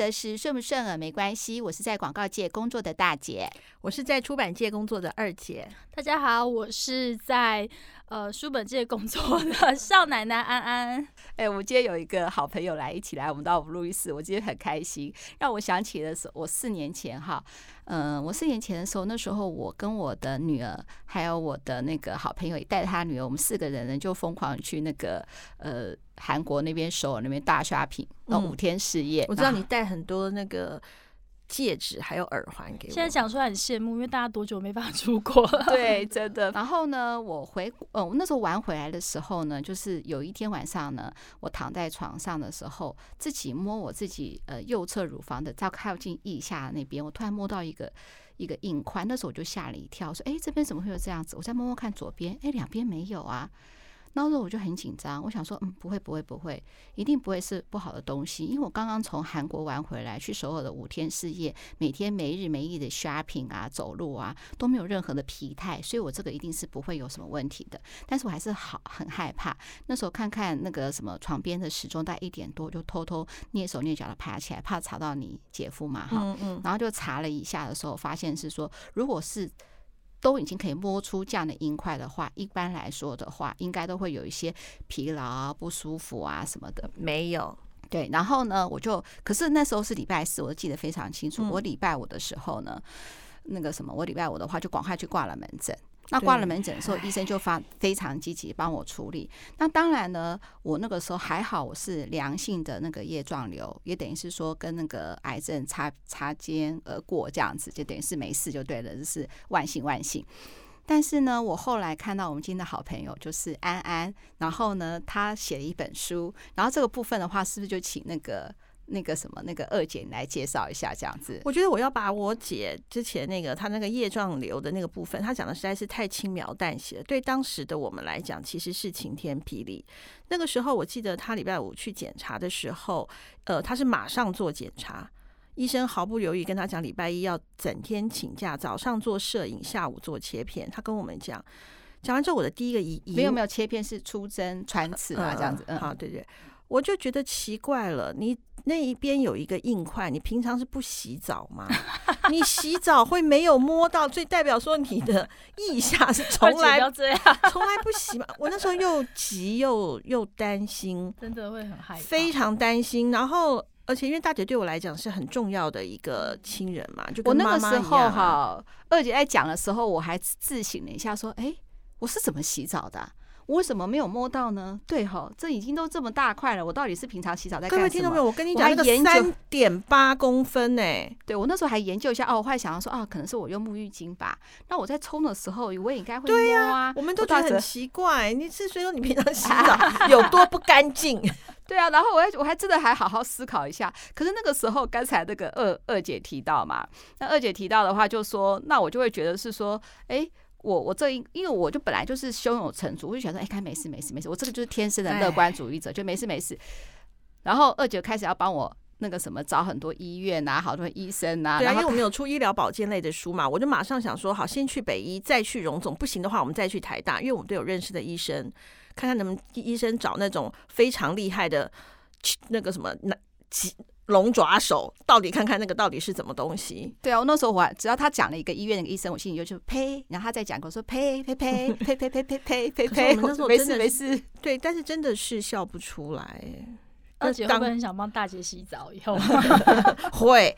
得是，顺不顺耳没关系。我是在广告界工作的大姐，我是在出版界工作的二姐。大家好，我是在呃书本界工作的少奶奶安安。哎、欸，我们今天有一个好朋友来，一起来我们到我们路易斯，我今天很开心，让我想起了我四年前哈，嗯、呃，我四年前的时候，那时候我跟我的女儿还有我的那个好朋友也带着他女儿，我们四个人呢就疯狂去那个呃。韩国那边首尔那边大 shopping，那五天四夜，我知道你带很多那个戒指还有耳环给我。现在讲出来很羡慕，因为大家多久没办法出国了？对，真的。然后呢，我回呃，我那时候玩回来的时候呢，就是有一天晚上呢，我躺在床上的时候，自己摸我自己呃右侧乳房的，在靠近腋下那边，我突然摸到一个一个硬块，那时候我就吓了一跳，说：“哎，这边怎么会有这样子？”我再摸摸看左边，哎，两边没有啊。那时候我就很紧张，我想说，嗯，不会，不会，不会，一定不会是不好的东西，因为我刚刚从韩国玩回来，去首尔的五天四夜，每天没日没夜的 shopping 啊，走路啊，都没有任何的疲态，所以我这个一定是不会有什么问题的。但是我还是好很害怕。那时候看看那个什么床边的时钟，大概一点多，就偷偷蹑手蹑脚的爬起来，怕吵到你姐夫嘛，哈，嗯嗯，然后就查了一下的时候，发现是说，如果是。都已经可以摸出这样的音块的话，一般来说的话，应该都会有一些疲劳啊、不舒服啊什么的。没有，对。然后呢，我就，可是那时候是礼拜四，我都记得非常清楚。嗯、我礼拜五的时候呢，那个什么，我礼拜五的话就赶快去挂了门诊。那挂了门诊的时候，医生就发非常积极帮我处理。那当然呢，我那个时候还好，我是良性的那个叶状瘤，也等于是说跟那个癌症擦擦肩而过这样子，就等于是没事就对了，就是万幸万幸。但是呢，我后来看到我们今天的好朋友就是安安，然后呢，他写了一本书，然后这个部分的话，是不是就请那个？那个什么，那个二姐你来介绍一下，这样子。我觉得我要把我姐之前那个她那个叶状瘤的那个部分，她讲的实在是太轻描淡写了。对当时的我们来讲，其实是晴天霹雳。那个时候，我记得她礼拜五去检查的时候，呃，她是马上做检查，医生毫不犹豫跟她讲，礼拜一要整天请假，早上做摄影，下午做切片。她跟我们讲，讲完之后，我的第一个疑疑没有没有切片是出针穿刺啊，这样子。嗯，好，对对。我就觉得奇怪了，你那一边有一个硬块，你平常是不洗澡吗？你洗澡会没有摸到，所以代表说你的腋下是从来这样，从来不洗嘛。我那时候又急又又担心，真的会很害怕，非常担心。然后，而且因为大姐对我来讲是很重要的一个亲人嘛，就跟妈妈一样。我那个时候哈，二姐在讲的时候，我还自省了一下，说：“哎，我是怎么洗澡的？”我为什么没有摸到呢？对哈，这已经都这么大块了，我到底是平常洗澡在干什么？各位听到没有？我跟你讲，那个三点八公分呢、欸。对，我那时候还研究一下，哦，我后来想要说，啊，可能是我用沐浴巾吧。那我在冲的时候，我也应该会摸啊。我们都觉得很奇怪，你是说你平常洗澡 有多不干净？对啊，然后我还我还真的还好好思考一下。可是那个时候，刚才那个二二姐提到嘛，那二姐提到的话，就说，那我就会觉得是说，哎。我我这一因为我就本来就是胸有成竹，我就想说，哎，看没事没事没事，我这个就是天生的乐观主义者，就没事没事。然后二姐开始要帮我那个什么找很多医院啊，好多医生啊。对啊，因为我们有出医疗保健类的书嘛，我就马上想说，好，先去北医，再去荣总，不行的话，我们再去台大，因为我们都有认识的医生，看看能不能医生找那种非常厉害的那个什么那几。龙爪手，到底看看那个到底是什么东西？对啊，我那时候我只要他讲了一个医院那个医生，我心里就就呸，然后他再讲，我说呸呸呸呸呸呸呸呸呸呸，我说没事没事，对，但是真的是笑不出来。二姐会不会很想帮大姐洗澡？以后 会，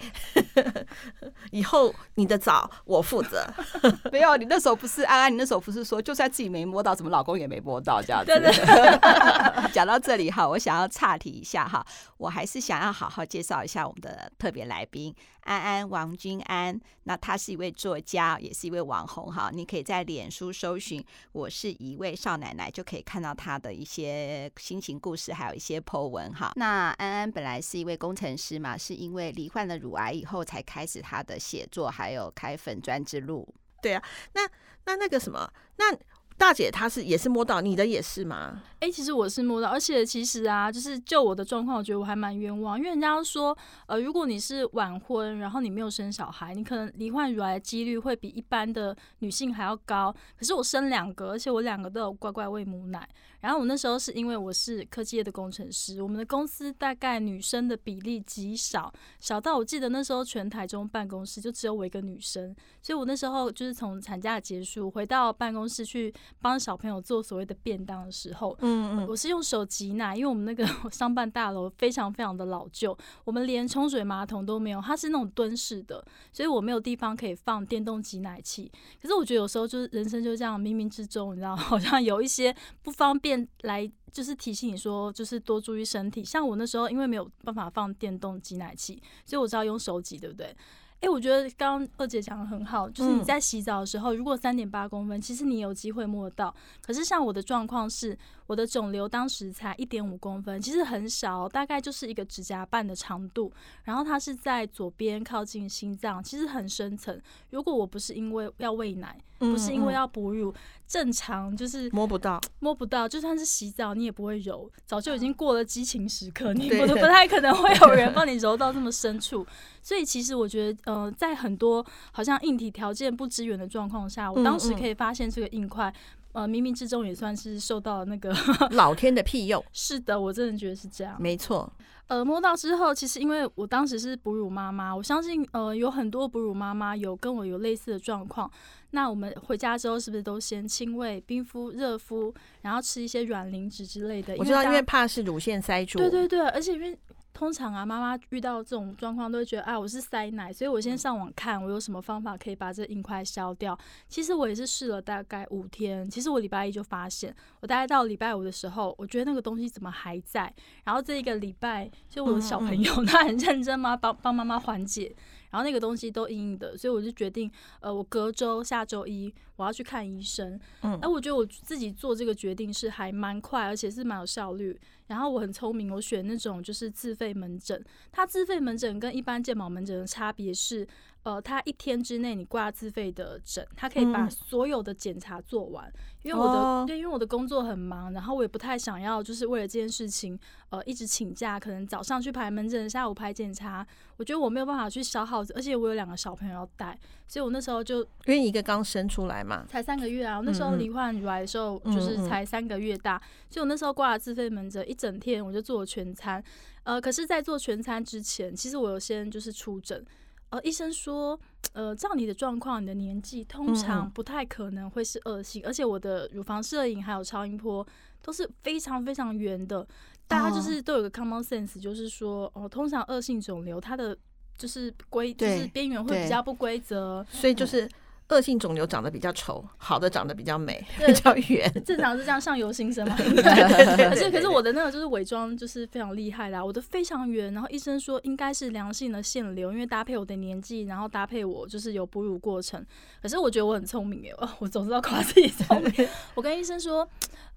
以后你的澡我负责。没有，你那时候不是安安，你那时候不是说，就算自己没摸到，怎么老公也没摸到这样子？讲到这里哈，我想要岔题一下哈，我还是想要好好介绍一下我们的特别来宾。安安王君安，那他是一位作家，也是一位网红哈。你可以在脸书搜寻“我是一位少奶奶”，就可以看到他的一些心情故事，还有一些 po 文哈。那安安本来是一位工程师嘛，是因为罹患了乳癌以后，才开始他的写作，还有开粉专之路。对啊，那那那个什么，那。大姐她是也是摸到，你的也是吗？哎、欸，其实我是摸到，而且其实啊，就是就我的状况，我觉得我还蛮冤枉，因为人家说，呃，如果你是晚婚，然后你没有生小孩，你可能罹患乳癌的几率会比一般的女性还要高。可是我生两个，而且我两个都有乖乖喂母奶。然后我那时候是因为我是科技业的工程师，我们的公司大概女生的比例极少，少到我记得那时候全台中办公室就只有我一个女生，所以我那时候就是从产假结束回到办公室去帮小朋友做所谓的便当的时候，嗯嗯，我是用手挤奶，因为我们那个 商办大楼非常非常的老旧，我们连冲水马桶都没有，它是那种蹲式的，所以我没有地方可以放电动挤奶器。可是我觉得有时候就是人生就这样，冥冥之中，你知道，好像有一些不方便来，就是提醒你说，就是多注意身体。像我那时候，因为没有办法放电动挤奶器，所以我知道用手挤，对不对？哎、欸，我觉得刚刚二姐讲的很好，就是你在洗澡的时候，如果三点八公分，其实你有机会摸得到。可是像我的状况是，我的肿瘤当时才一点五公分，其实很小，大概就是一个指甲瓣的长度。然后它是在左边靠近心脏，其实很深层。如果我不是因为要喂奶，不是因为要哺乳，正常就是摸不到，摸不到。就算是洗澡，你也不会揉，早就已经过了激情时刻，你我都不太可能会有人帮你揉到这么深处。所以其实我觉得，呃，在很多好像硬体条件不支援的状况下，我当时可以发现这个硬块，呃，冥冥之中也算是受到那个 老天的庇佑。是的，我真的觉得是这样。没错。呃，摸到之后，其实因为我当时是哺乳妈妈，我相信呃有很多哺乳妈妈有跟我有类似的状况。那我们回家之后是不是都先清胃、冰敷、热敷，然后吃一些软磷脂之类的？我知道，因为怕是乳腺塞住。对对对，而且因为。通常啊，妈妈遇到这种状况都会觉得，啊，我是塞奶，所以我先上网看我有什么方法可以把这硬块消掉。其实我也是试了大概五天，其实我礼拜一就发现，我大概到礼拜五的时候，我觉得那个东西怎么还在？然后这一个礼拜，就我的小朋友他很认真嘛，帮帮妈妈缓解。然后那个东西都硬硬的，所以我就决定，呃，我隔周下周一我要去看医生。嗯，哎，我觉得我自己做这个决定是还蛮快，而且是蛮有效率。然后我很聪明，我选那种就是自费门诊。它自费门诊跟一般健保门诊的差别是，呃，他一天之内你挂自费的诊，他可以把所有的检查做完。嗯因为我的、oh. 对，因为我的工作很忙，然后我也不太想要，就是为了这件事情，呃，一直请假。可能早上去排门诊，下午排检查，我觉得我没有办法去消耗，而且我有两个小朋友要带，所以我那时候就因为一个刚生出来嘛，才三个月啊。我那时候罹患乳癌的时候，就是才三个月大，嗯嗯，所以我那时候挂了自费门诊，一整天我就做全餐。呃，可是，在做全餐之前，其实我有先就是出诊。呃，医生说，呃，照你的状况，你的年纪通常不太可能会是恶性，嗯、而且我的乳房摄影还有超音波都是非常非常圆的，大家就是都有个 common sense，就是说，哦、呃，通常恶性肿瘤它的就是规就是边缘会比较不规则，所以就是。恶性肿瘤长得比较丑，好的长得比较美，比较圆。正常是这样，上游新生嘛。可是可是我的那个就是伪装，就是非常厉害啦。我的非常圆，然后医生说应该是良性的腺瘤，因为搭配我的年纪，然后搭配我就是有哺乳过程。可是我觉得我很聪明耶，我总是要夸自己聪明。我跟医生说。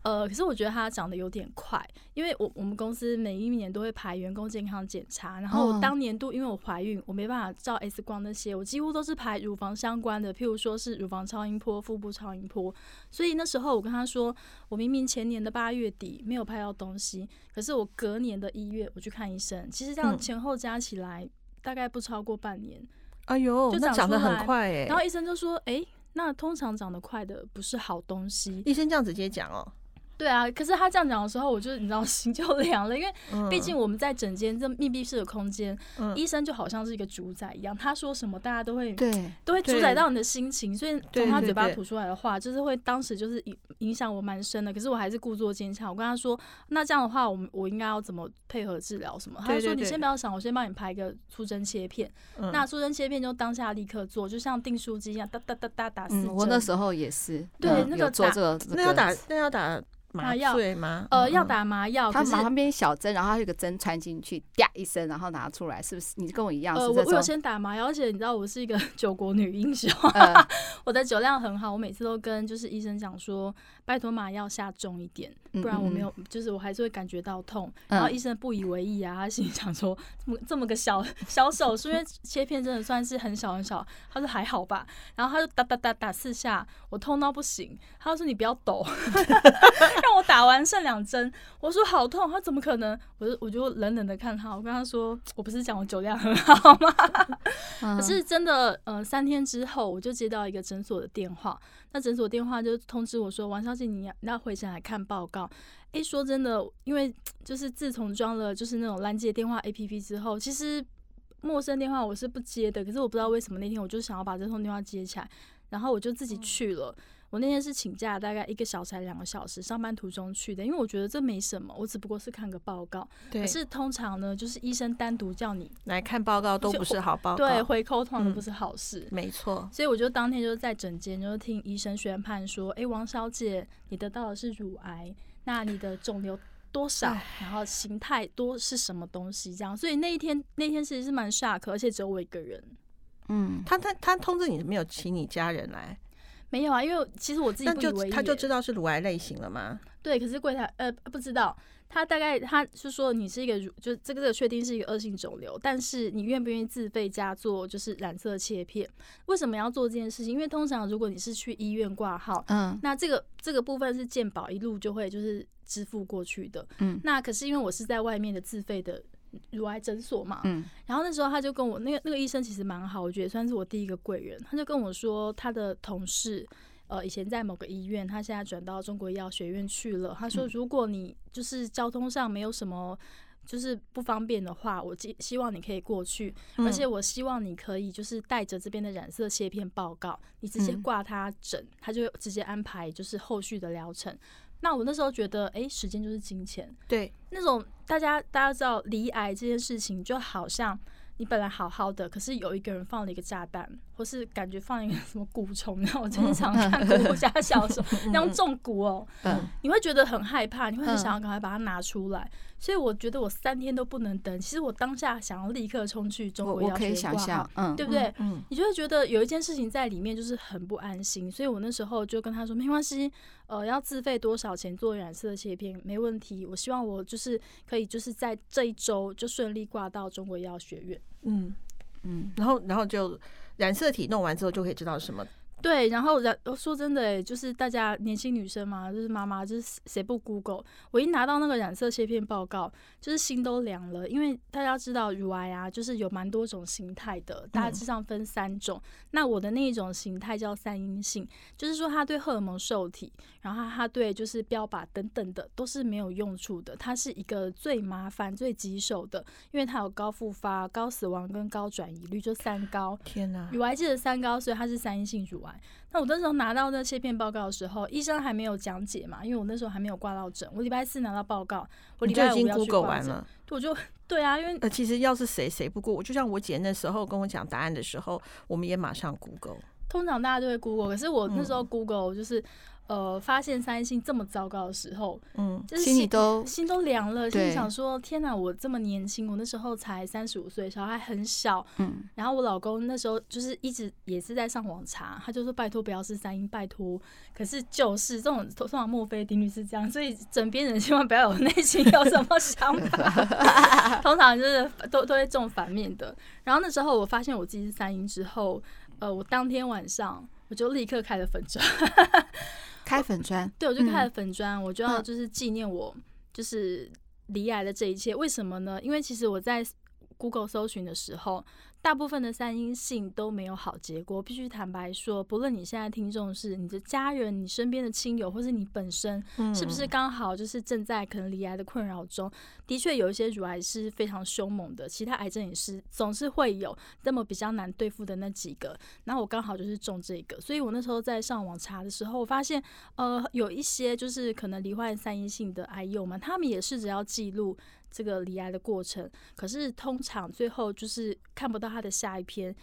呃，可是我觉得它长得有点快，因为我我们公司每一年都会排员工健康检查，然后当年度因为我怀孕，我没办法照 X 光那些，我几乎都是排乳房相关的，譬如说是乳房超音波、腹部超音波。所以那时候我跟他说，我明明前年的八月底没有拍到东西，可是我隔年的一月我去看医生，其实这样前后加起来大概不超过半年。哎呦，就长得很快哎。然后医生就说，哎，那通常长得快的不是好东西。医生这样直接讲哦。对啊，可是他这样讲的时候，我就你知道 心就凉了，因为毕竟我们在整间这密闭式的空间，嗯、医生就好像是一个主宰一样，他说什么大家都会对都会主宰到你的心情，所以从他嘴巴吐出来的话，就是会当时就是影影响我蛮深的。可是我还是故作坚强，我跟他说，那这样的话，我们我应该要怎么配合治疗什么？他就说你先不要想，我先帮你拍一个出针切片。嗯、那出针切片就当下立刻做，就像订书机一样，哒哒哒哒打四针。我那时候也是，对那个做这个，那要打，那要打。麻药吗？呃，要打麻药。他旁边小针，然后他有个针穿进去，啪一声，然后拿出来，是不是？你跟我一样？呃，我我有先打麻药，而且你知道我是一个酒国女英雄，我的酒量很好，我每次都跟就是医生讲说，拜托麻药下重一点，不然我没有，就是我还是会感觉到痛。然后医生不以为意啊，他心里想说，这么这么个小小手术，因为切片真的算是很小很小，他说还好吧，然后他就打打打打四下，我痛到不行，他就说你不要抖。让我打完剩两针。我说好痛，他怎么可能？我就我就冷冷的看他，我跟他说，我不是讲我酒量很好吗？可是真的，呃，三天之后我就接到一个诊所的电话，那诊所电话就通知我说，王小姐，你要你要回诊来看报告。诶，说真的，因为就是自从装了就是那种拦截电话 APP 之后，其实陌生电话我是不接的。可是我不知道为什么那天我就想要把这通电话接起来，然后我就自己去了。我那天是请假，大概一个小时还两个小时，上班途中去的，因为我觉得这没什么，我只不过是看个报告。对。可是通常呢，就是医生单独叫你来看报告都不是好报告，对，回扣通常都不是好事。嗯、没错。所以我就当天就是在诊间，就是听医生宣判说：“哎、欸，王小姐，你得到的是乳癌。”那你的肿瘤多少？然后形态多是什么东西？这样，所以那一天那天其实是蛮 shock，而且只有我一个人。嗯，他他他通知你没有请你家人来？没有啊，因为其实我自己不以为，就他就知道是乳癌类型了吗？对，可是柜台呃不知道。他大概他是说你是一个，就这个这个确定是一个恶性肿瘤，但是你愿不愿意自费加做就是染色切片？为什么要做这件事情？因为通常如果你是去医院挂号，嗯，那这个这个部分是健保一路就会就是支付过去的，嗯，那可是因为我是在外面的自费的乳癌诊所嘛，嗯，然后那时候他就跟我那个那个医生其实蛮好，我觉得算是我第一个贵人，他就跟我说他的同事。呃，以前在某个医院，他现在转到中国医药学院去了。他说，如果你就是交通上没有什么就是不方便的话，我希希望你可以过去，而且我希望你可以就是带着这边的染色切片报告，你直接挂他诊，他就直接安排就是后续的疗程。那我那时候觉得，哎，时间就是金钱，对，那种大家大家知道，离癌这件事情就好像。你本来好好的，可是有一个人放了一个炸弹，或是感觉放一个什么蛊虫，然后我经常看 过我家小说那种中蛊哦，你会觉得很害怕，你会很想要赶快把它拿出来。所以我觉得我三天都不能等。其实我当下想要立刻冲去中国医药学院挂号，嗯，对不对？嗯，你就会觉得有一件事情在里面，就是很不安心。所以我那时候就跟他说，没关系，呃，要自费多少钱做染色切片没问题。我希望我就是可以就是在这一周就顺利挂到中国医药学院。嗯嗯，然后然后就染色体弄完之后就可以知道什么。对，然后然说真的，哎，就是大家年轻女生嘛，就是妈妈，就是谁不 Google？我一拿到那个染色切片报告，就是心都凉了，因为大家知道乳癌啊，就是有蛮多种形态的，大致上分三种。嗯、那我的那一种形态叫三阴性，就是说它对荷尔蒙受体，然后它对就是标靶等等的都是没有用处的，它是一个最麻烦、最棘手的，因为它有高复发、高死亡跟高转移率，就三高。天哪！乳癌界的三高，所以它是三阴性乳癌。那我那时候拿到那切片报告的时候，医生还没有讲解嘛，因为我那时候还没有挂到诊。我礼拜四拿到报告，我礼拜五要去挂诊。我就对啊，因为呃，其实要是谁谁不过，我就像我姐那时候跟我讲答案的时候，我们也马上 Google。通常大家都会 Google，可是我那时候 Google 就是。呃，发现三星这么糟糕的时候，嗯，就是心，心里都心都凉了，心里想说：天哪，我这么年轻，我那时候才三十五岁，小孩很小，嗯，然后我老公那时候就是一直也是在上网查，他就说拜托不要是三阴，拜托。可是就是这种通常墨菲定律是这样，所以枕边人千万不要有内心有什么想法，通常就是都都会中反面的。然后那时候我发现我自己是三阴之后，呃，我当天晚上我就立刻开了粉专。开粉砖，对，我就开了粉砖，嗯、我就要就是纪念我就是离癌的这一切。为什么呢？因为其实我在 Google 搜寻的时候。大部分的三阴性都没有好结果，必须坦白说，不论你现在听众是你的家人、你身边的亲友，或是你本身，是不是刚好就是正在可能离癌的困扰中？的确有一些乳癌是非常凶猛的，其他癌症也是总是会有，那么比较难对付的那几个。然后我刚好就是中这个，所以我那时候在上网查的时候，我发现呃有一些就是可能罹患三阴性的癌友们，他们也试着要记录。这个离癌的过程，可是通常最后就是看不到他的下一篇，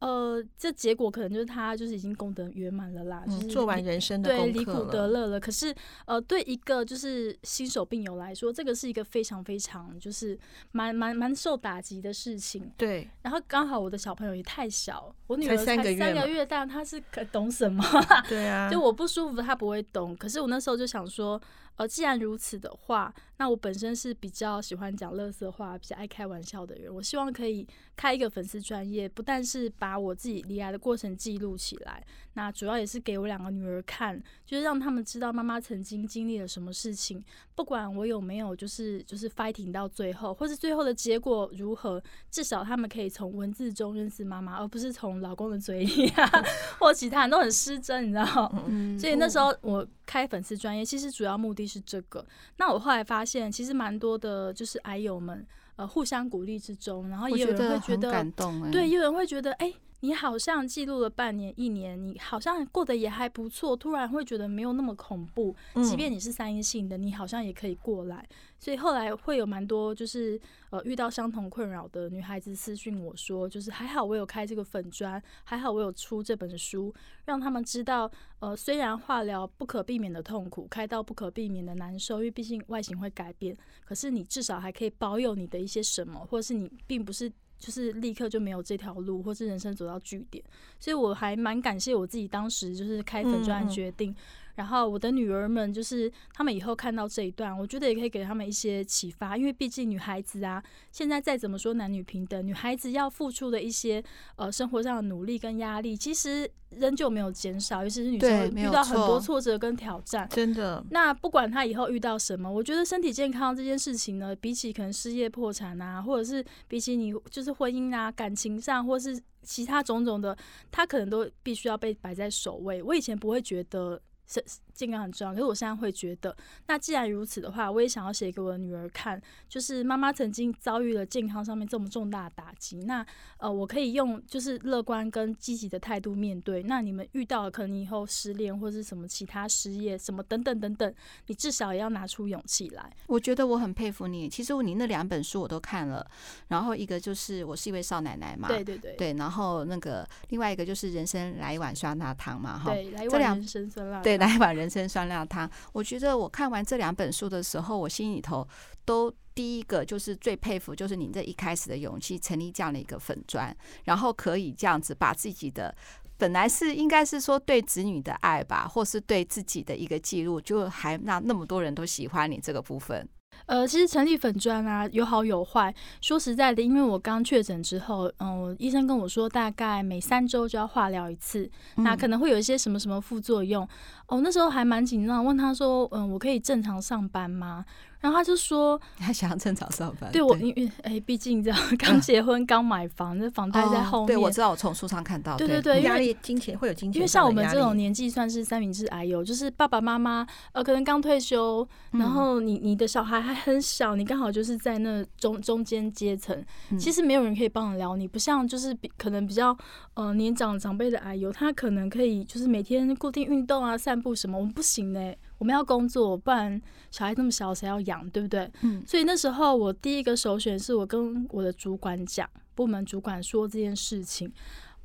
呃，这结果可能就是他就是已经功德圆满了啦，就是做完人生的对，离苦得乐了。可是呃，对一个就是新手病友来说，这个是一个非常非常就是蛮蛮蛮受打击的事情。对，然后刚好我的小朋友也太小，我女儿才三个月，三个月，但他是可懂什么？对啊，就我不舒服她不会懂，可是我那时候就想说。呃，既然如此的话，那我本身是比较喜欢讲乐色话、比较爱开玩笑的人。我希望可以开一个粉丝专业，不但是把我自己离癌的过程记录起来，那主要也是给我两个女儿看，就是让他们知道妈妈曾经经历了什么事情。不管我有没有，就是就是 fighting 到最后，或是最后的结果如何，至少他们可以从文字中认识妈妈，而不是从老公的嘴里啊，或其他人都很失真，你知道？嗯，所以那时候我开粉丝专业，其实主要目的是这个。那我后来发现，其实蛮多的，就是癌友们，呃，互相鼓励之中，然后也有人会觉得，感动、欸，对，也有人会觉得，哎、欸。你好像记录了半年、一年，你好像过得也还不错，突然会觉得没有那么恐怖。即便你是三阴性的，你好像也可以过来。所以后来会有蛮多就是呃遇到相同困扰的女孩子私讯我说，就是还好我有开这个粉砖，还好我有出这本书，让他们知道，呃虽然化疗不可避免的痛苦，开刀不可避免的难受，因为毕竟外形会改变，可是你至少还可以保有你的一些什么，或者是你并不是。就是立刻就没有这条路，或是人生走到据点，所以我还蛮感谢我自己当时就是开粉专的决定。嗯嗯然后我的女儿们就是他们以后看到这一段，我觉得也可以给他们一些启发，因为毕竟女孩子啊，现在再怎么说男女平等，女孩子要付出的一些呃生活上的努力跟压力，其实仍旧没有减少，尤其是女生遇到很多挫折跟挑战，真的。那不管她以后遇到什么，我觉得身体健康这件事情呢，比起可能失业破产啊，或者是比起你就是婚姻啊、感情上，或是其他种种的，她可能都必须要被摆在首位。我以前不会觉得。是健康很重要，可是我现在会觉得，那既然如此的话，我也想要写给我的女儿看，就是妈妈曾经遭遇了健康上面这么重大的打击，那呃，我可以用就是乐观跟积极的态度面对。那你们遇到了可能以后失恋或者是什么其他失业什么等等等等，你至少也要拿出勇气来。我觉得我很佩服你，其实你那两本书我都看了，然后一个就是我是一位少奶奶嘛，对对对，对，然后那个另外一个就是人生来一碗酸辣汤嘛，哈，对，来一碗人生酸辣汤，对。来一碗人生酸辣汤，我觉得我看完这两本书的时候，我心里头都第一个就是最佩服，就是你这一开始的勇气，成立这样的一个粉砖，然后可以这样子把自己的本来是应该是说对子女的爱吧，或是对自己的一个记录，就还让那么多人都喜欢你这个部分。呃，其实成立粉砖啊，有好有坏。说实在的，因为我刚确诊之后，嗯、呃，医生跟我说，大概每三周就要化疗一次，那可能会有一些什么什么副作用。哦，那时候还蛮紧张，问他说，嗯、呃，我可以正常上班吗？然后他就说，他想要正常上班。对我，因为哎，毕竟这样刚结婚刚买房，那、嗯、房贷在后面。对，我知道，我从书上看到。对对对，压力金钱会有金钱。因为像我们这种年纪，算是三明治癌友，就是爸爸妈妈呃，可能刚退休，然后你你的小孩还很小，你刚好就是在那中中间阶层，其实没有人可以帮得了你，不像就是比可能比较呃年长长辈的癌友，他可能可以就是每天固定运动啊、散步什么，我们不行呢。我们要工作，不然小孩那么小，谁要养，对不对？嗯，所以那时候我第一个首选是我跟我的主管讲，部门主管说这件事情。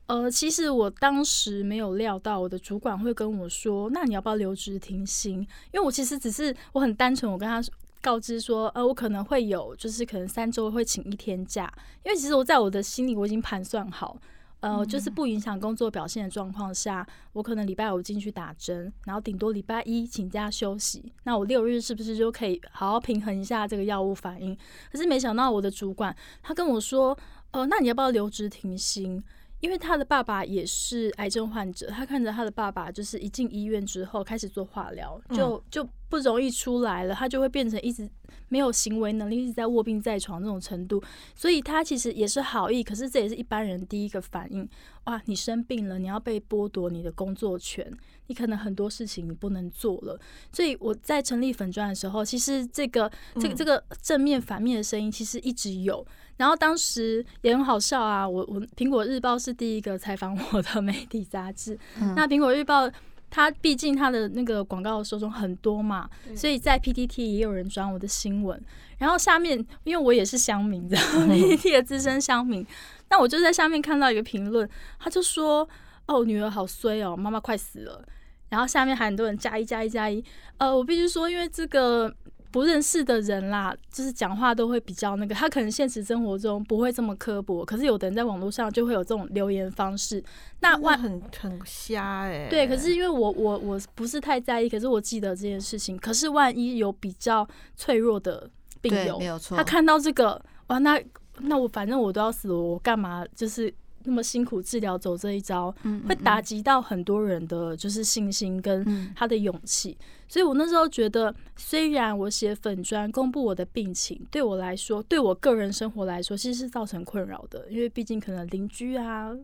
呃，其实我当时没有料到我的主管会跟我说，那你要不要留职停薪？因为我其实只是我很单纯，我跟他告知说，呃，我可能会有，就是可能三周会请一天假，因为其实我在我的心里我已经盘算好。呃，就是不影响工作表现的状况下，我可能礼拜五进去打针，然后顶多礼拜一请假休息。那我六日是不是就可以好好平衡一下这个药物反应？可是没想到我的主管他跟我说，呃，那你要不要留职停薪？因为他的爸爸也是癌症患者，他看着他的爸爸就是一进医院之后开始做化疗，就就不容易出来了，他就会变成一直没有行为能力，一直在卧病在床这种程度。所以他其实也是好意，可是这也是一般人第一个反应。哇，你生病了，你要被剥夺你的工作权，你可能很多事情你不能做了。所以我在成立粉砖的时候，其实这个这个这个正面反面的声音其实一直有。然后当时也很好笑啊，我我苹果日报是第一个采访我的媒体杂志。嗯、那苹果日报它毕竟它的那个广告的受众很多嘛，嗯、所以在 PTT 也有人转我的新闻。然后下面因为我也是乡民的、嗯、PTT 的资深乡民，那我就在下面看到一个评论，他就说：“哦，女儿好衰哦，妈妈快死了。”然后下面还很多人加一加一加一。呃，我必须说，因为这个。不认识的人啦，就是讲话都会比较那个，他可能现实生活中不会这么刻薄，可是有的人在网络上就会有这种留言方式。那万很很瞎哎、欸。对，可是因为我我我不是太在意，可是我记得这件事情。可是万一有比较脆弱的病友，没有错，他看到这个，哇，那那我反正我都要死了，我干嘛就是？那么辛苦治疗，走这一招，会打击到很多人的就是信心跟他的勇气。所以我那时候觉得，虽然我写粉砖公布我的病情，对我来说，对我个人生活来说，其实是造成困扰的，因为毕竟可能邻居啊。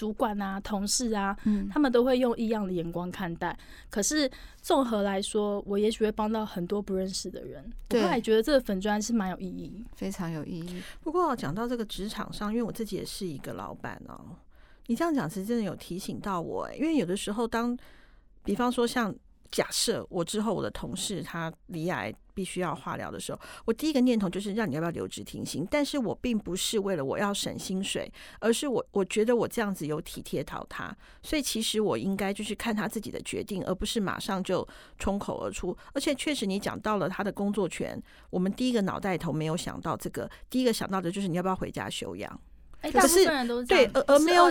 主管啊，同事啊，嗯，他们都会用异样的眼光看待。可是综合来说，我也许会帮到很多不认识的人。对，我后来觉得这个粉砖是蛮有意义，非常有意义。不过讲到这个职场上，因为我自己也是一个老板哦，你这样讲其实真的有提醒到我。因为有的时候当，当比方说像。假设我之后我的同事他离癌必须要化疗的时候，我第一个念头就是让你要不要留职停薪。但是我并不是为了我要省薪水，而是我我觉得我这样子有体贴到他，所以其实我应该就是看他自己的决定，而不是马上就冲口而出。而且确实你讲到了他的工作权，我们第一个脑袋头没有想到这个，第一个想到的就是你要不要回家休养。可是对，而而没有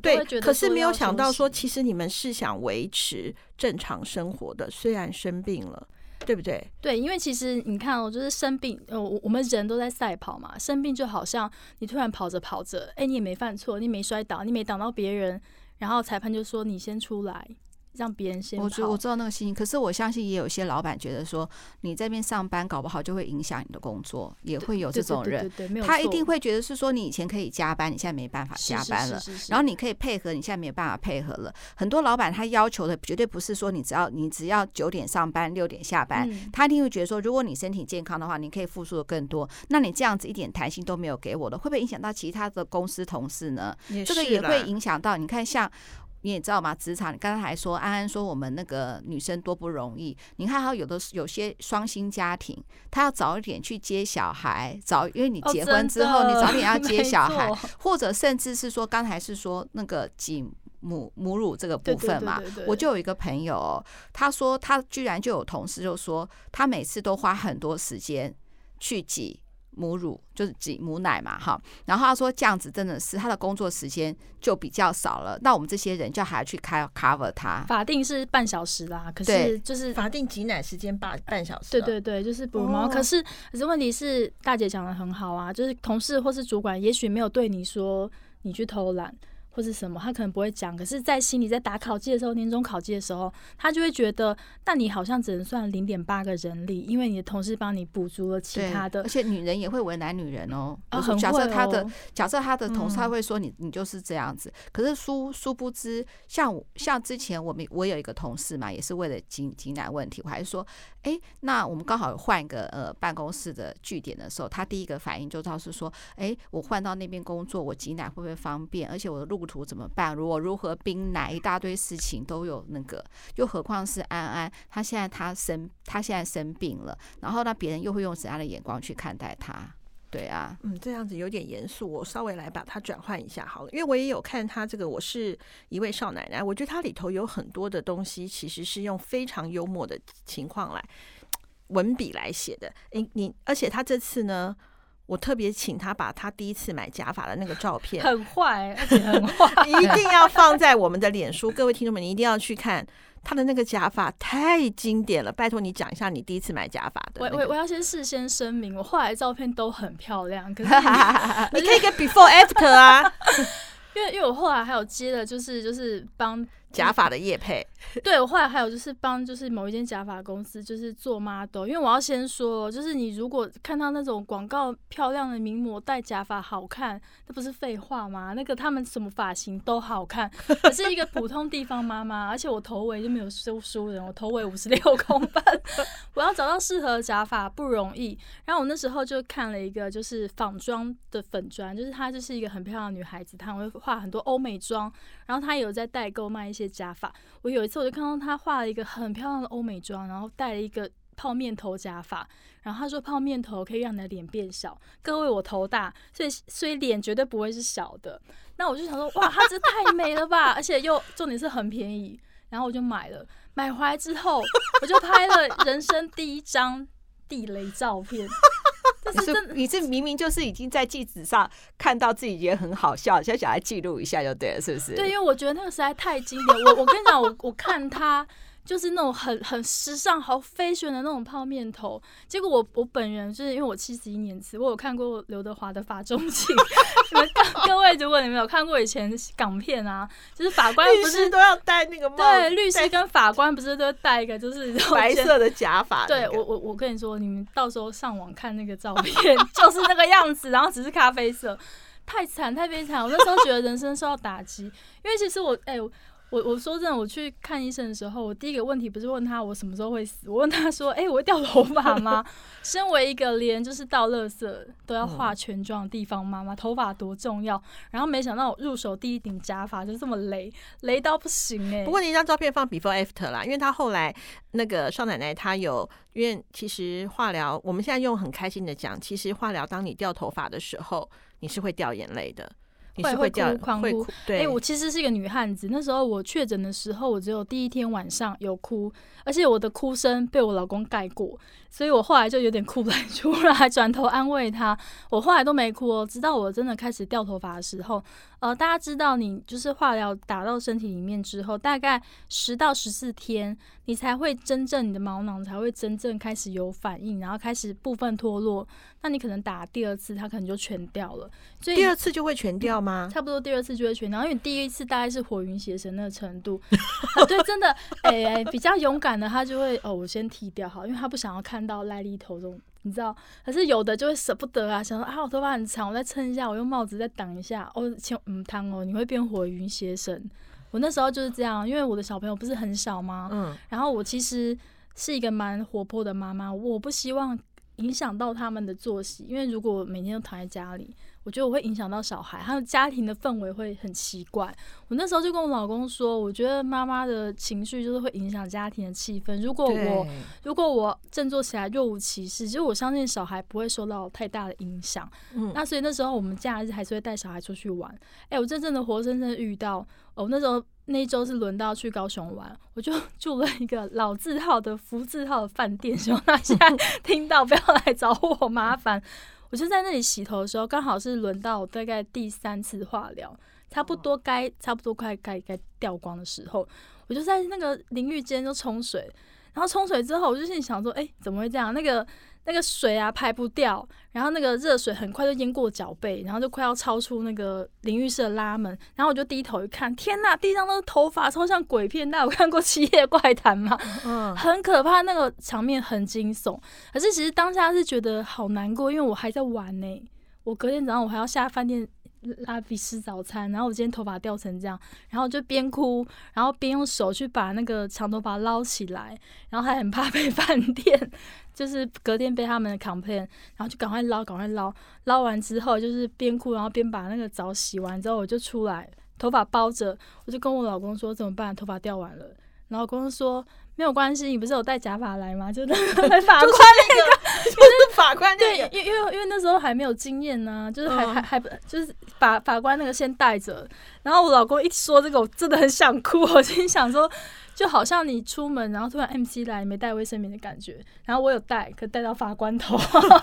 对，可是没有想到说，其实你们是想维持正常生活的，虽然生病了，对不对？对，因为其实你看哦，就是生病，呃，我们人都在赛跑嘛，生病就好像你突然跑着跑着，哎，你也没犯错，你没摔倒，你没挡到别人，然后裁判就说你先出来。让别人先跑。我觉得我知道那个心情，可是我相信也有些老板觉得说，你这边上班搞不好就会影响你的工作，也会有这种人。他一定会觉得是说，你以前可以加班，你现在没办法加班了。然后你可以配合，你现在没有办法配合了。很多老板他要求的绝对不是说你只要你只要九点上班，六点下班，他一定会觉得说，如果你身体健康的话，你可以付出的更多。那你这样子一点弹性都没有给我的，会不会影响到其他的公司同事呢？这个也会影响到。你看像。你也知道嘛？职场，你刚才还说安安说我们那个女生多不容易。你看，他有的有些双薪家庭，他要早一点去接小孩，早因为你结婚之后，你早点要 接小孩，或者甚至是说刚才是说那个挤母母乳这个部分嘛。我就有一个朋友，他说他居然就有同事就说，他每次都花很多时间去挤。母乳就是挤母奶嘛，哈，然后他说这样子真的是他的工作时间就比较少了，那我们这些人就还要去开 cover 他。法定是半小时啦，可是就是法定挤奶时间半半小时。对对对，就是哺乳猫。可是可是问题是，大姐讲的很好啊，就是同事或是主管也许没有对你说你去偷懒。或是什么，他可能不会讲，可是，在心里在打考绩的时候，年终考绩的时候，他就会觉得，那你好像只能算零点八个人力，因为你的同事帮你补足了其他的。而且女人也会为难女人哦。假设他的假设他的同事他会说你，你、嗯、你就是这样子。可是殊殊不知，像像之前我们我有一个同事嘛，也是为了挤挤奶问题，我还是说，哎、欸，那我们刚好换一个呃办公室的据点的时候，他第一个反应就倒是说，哎、欸，我换到那边工作，我挤奶会不会方便？而且我的路。路途怎么办？如果如何冰奶，一大堆事情都有那个，又何况是安安，他现在他生他现在生病了，然后那别人又会用怎样的眼光去看待他？对啊，嗯，这样子有点严肃，我稍微来把它转换一下好了，因为我也有看他这个，我是一位少奶奶，我觉得它里头有很多的东西，其实是用非常幽默的情况来文笔来写的。诶，你而且他这次呢？我特别请他把他第一次买假发的那个照片，很坏，而且很坏，一定要放在我们的脸书。各位听众们，你一定要去看他的那个假发，太经典了。拜托你讲一下你第一次买假发的、那个。我我我要先事先声明，我后来的照片都很漂亮，可是 你可以给 before after 啊，因为因为我后来还有接的就是就是帮。假发的业配，对，我后来还有就是帮就是某一间假发公司就是做 model，因为我要先说，就是你如果看到那种广告漂亮的名模戴假发好看，那不是废话吗？那个他们什么发型都好看，可是一个普通地方妈妈，而且我头围就没有收书人，我头围五十六公分，我要找到适合的假发不容易。然后我那时候就看了一个就是仿妆的粉专，就是她就是一个很漂亮的女孩子，她会画很多欧美妆，然后她有在代购卖一些。假发，我有一次我就看到他画了一个很漂亮的欧美妆，然后戴了一个泡面头假发，然后他说泡面头可以让你的脸变小。各位，我头大，所以所以脸绝对不会是小的。那我就想说，哇，它这太美了吧！而且又重点是很便宜，然后我就买了。买回来之后，我就拍了人生第一张。地雷照片。你是你是明明就是已经在记纸上看到自己觉得很好笑，就想来记录一下就对了，是不是？对，因为我觉得那个实在太经典。我我跟你讲，我我看他。就是那种很很时尚、好 fashion 的那种泡面头，结果我我本人就是因为我七十一年次，我有看过刘德华的法中情。你们各 位，如果你们有看过以前港片啊，就是法官不是都要戴那个帽？对，律师跟法官不是都戴一个就是白色的假发？对我我我跟你说，你们到时候上网看那个照片，就是那个样子，然后只是咖啡色，太惨太悲惨。我那时候觉得人生受到打击，因为其实我哎。欸我我说真的，我去看医生的时候，我第一个问题不是问他我什么时候会死，我问他说：“哎、欸，我会掉头发吗？” 身为一个连就是倒垃圾都要化全妆的地方妈妈，头发多重要。然后没想到我入手第一顶假发就这么雷，雷到不行哎、欸。不过你一张照片放 before after 啦，因为他后来那个少奶奶她有，因为其实化疗，我们现在用很开心的讲，其实化疗当你掉头发的时候，你是会掉眼泪的。你是会掉会哭，狂哭。对，哎、欸，我其实是一个女汉子。那时候我确诊的时候，我只有第一天晚上有哭，而且我的哭声被我老公盖过，所以我后来就有点哭不出来，转头安慰他。我后来都没哭哦，直到我真的开始掉头发的时候。呃，大家知道，你就是化疗打到身体里面之后，大概十到十四天，你才会真正你的毛囊才会真正开始有反应，然后开始部分脱落。那你可能打第二次，它可能就全掉了。所以第二次就会全掉吗？差不多第二次就会全掉，因为你第一次大概是火云邪神那个程度。啊、对，真的，哎、欸，比较勇敢的他就会哦，我先剃掉好，因为他不想要看到癞痢头这种。你知道，可是有的就会舍不得啊，想说啊，我头发很长，我再撑一下，我用帽子再挡一下。哦，千嗯汤哦，你会变火云邪神。我那时候就是这样，因为我的小朋友不是很小吗？嗯，然后我其实是一个蛮活泼的妈妈，我不希望影响到他们的作息，因为如果我每天都躺在家里。我觉得我会影响到小孩，还有家庭的氛围会很奇怪。我那时候就跟我老公说，我觉得妈妈的情绪就是会影响家庭的气氛。如果我如果我振作起来若无其事，其实我相信小孩不会受到太大的影响。嗯，那所以那时候我们假日还是会带小孩出去玩。哎、欸，我真正的活生生遇到，哦，那时候那一周是轮到去高雄玩，我就 住了一个老字号的福字号的饭店，希望他现在听到不要来找我麻烦。我就在那里洗头的时候，刚好是轮到大概第三次化疗，差不多该差不多快该该掉光的时候，我就在那个淋浴间就冲水，然后冲水之后，我就心里想说，哎、欸，怎么会这样？那个。那个水啊排不掉，然后那个热水很快就淹过脚背，然后就快要超出那个淋浴室的拉门，然后我就低头一看，天呐，地上都是头发，超像鬼片。大家有看过《七夜怪谈》吗？嗯，很可怕，那个场面很惊悚。可是其实当下是觉得好难过，因为我还在玩呢、欸。我隔天早上我还要下饭店拉比吃早餐，然后我今天头发掉成这样，然后就边哭，然后边用手去把那个长头发捞起来，然后还很怕被 饭店。就是隔天被他们的 complain，然后就赶快捞，赶快捞，捞完之后就是边哭，然后边把那个澡洗完之后，我就出来，头发包着，我就跟我老公说怎么办？头发掉完了，然后老公说没有关系，你不是有带假发来吗？就那个法官那个，就是法官那个，对，因为因为因为那时候还没有经验呢、啊，就是还、还、还不就是法法官那个先带着，然后我老公一说这个，我真的很想哭，我心想说。就好像你出门，然后突然 MC 来，没带卫生棉的感觉。然后我有带，可带到法官头。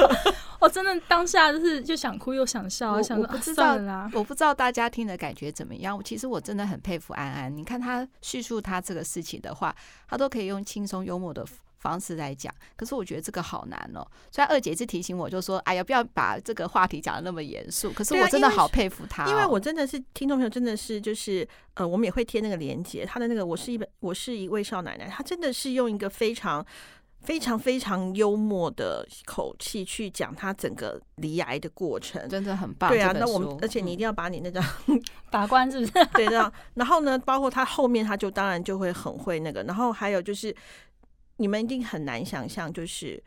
我真的当下就是就想哭又想笑，我想说我不知道、啊，我不知道大家听的感觉怎么样。其实我真的很佩服安安。你看他叙述他这个事情的话，他都可以用轻松幽默的方式来讲，可是我觉得这个好难哦。虽然二姐一直提醒我，就说：“哎呀，不要把这个话题讲的那么严肃。”可是我真的好佩服他、哦啊，因为我真的是听众朋友，真的是就是呃，我们也会贴那个链接，他的那个我是一本我是一位少奶奶，她真的是用一个非常非常非常幽默的口气去讲她整个离癌的过程，真的很棒。对啊，那我们而且你一定要把你那张把关是不是？对的。然后呢，包括他后面他就当然就会很会那个，然后还有就是。你们一定很难想象，就是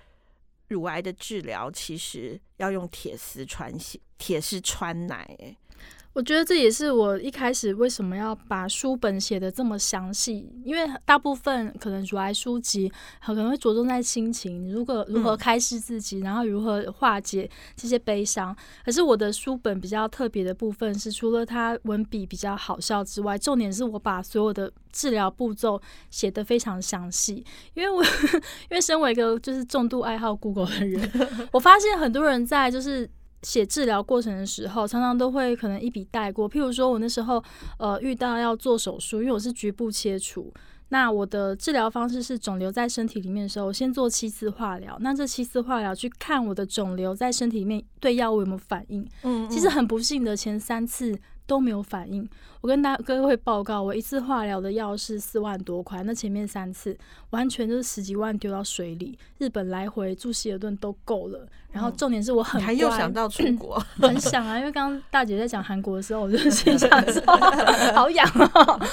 乳癌的治疗其实要用铁丝穿血、铁丝穿奶。我觉得这也是我一开始为什么要把书本写的这么详细，因为大部分可能如来书籍可能会着重在心情，如果如何开示自己，然后如何化解这些悲伤。可是我的书本比较特别的部分是，除了它文笔比较好笑之外，重点是我把所有的治疗步骤写得非常详细。因为我 因为身为一个就是重度爱好 Google 的人，我发现很多人在就是。写治疗过程的时候，常常都会可能一笔带过。譬如说，我那时候呃遇到要做手术，因为我是局部切除，那我的治疗方式是肿瘤在身体里面的时候，我先做七次化疗。那这七次化疗去看我的肿瘤在身体里面对药物有没有反应。嗯，嗯，其实很不幸的，前三次。都没有反应。我跟大各位报告，我一次化疗的药是四万多块，那前面三次完全就是十几万丢到水里。日本来回住希尔顿都够了。然后重点是我很还又想到 出国，很想啊，因为刚刚大姐在讲韩国的时候，我就心想说 好痒啊。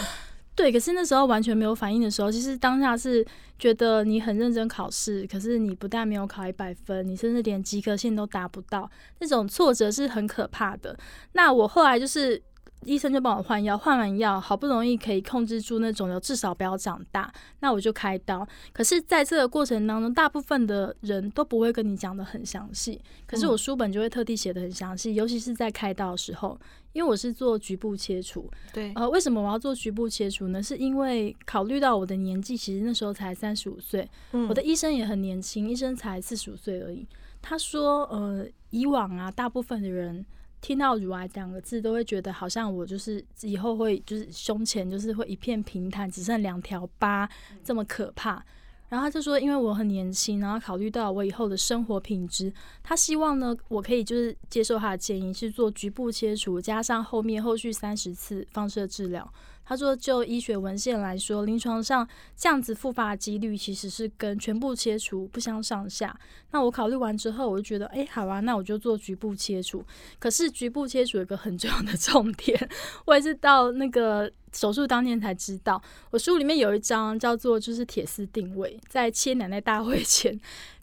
对，可是那时候完全没有反应的时候，其实当下是觉得你很认真考试，可是你不但没有考一百分，你甚至连及格线都达不到，那种挫折是很可怕的。那我后来就是。医生就帮我换药，换完药好不容易可以控制住那肿瘤，至少不要长大，那我就开刀。可是，在这个过程当中，大部分的人都不会跟你讲的很详细，可是我书本就会特地写的很详细，尤其是在开刀的时候，因为我是做局部切除。对，呃，为什么我要做局部切除呢？是因为考虑到我的年纪，其实那时候才三十五岁，我的医生也很年轻，医生才四十五岁而已。他说，呃，以往啊，大部分的人。听到乳癌两个字，都会觉得好像我就是以后会就是胸前就是会一片平坦，只剩两条疤这么可怕。然后他就说，因为我很年轻，然后考虑到我以后的生活品质，他希望呢，我可以就是接受他的建议，是做局部切除，加上后面后续三十次放射治疗。他说，就医学文献来说，临床上这样子复发几率其实是跟全部切除不相上下。那我考虑完之后，我就觉得，哎，好啊，那我就做局部切除。可是局部切除有个很重要的 重点，我也是到那个。手术当天才知道，我书里面有一张叫做“就是铁丝定位”。在切奶奶大会前，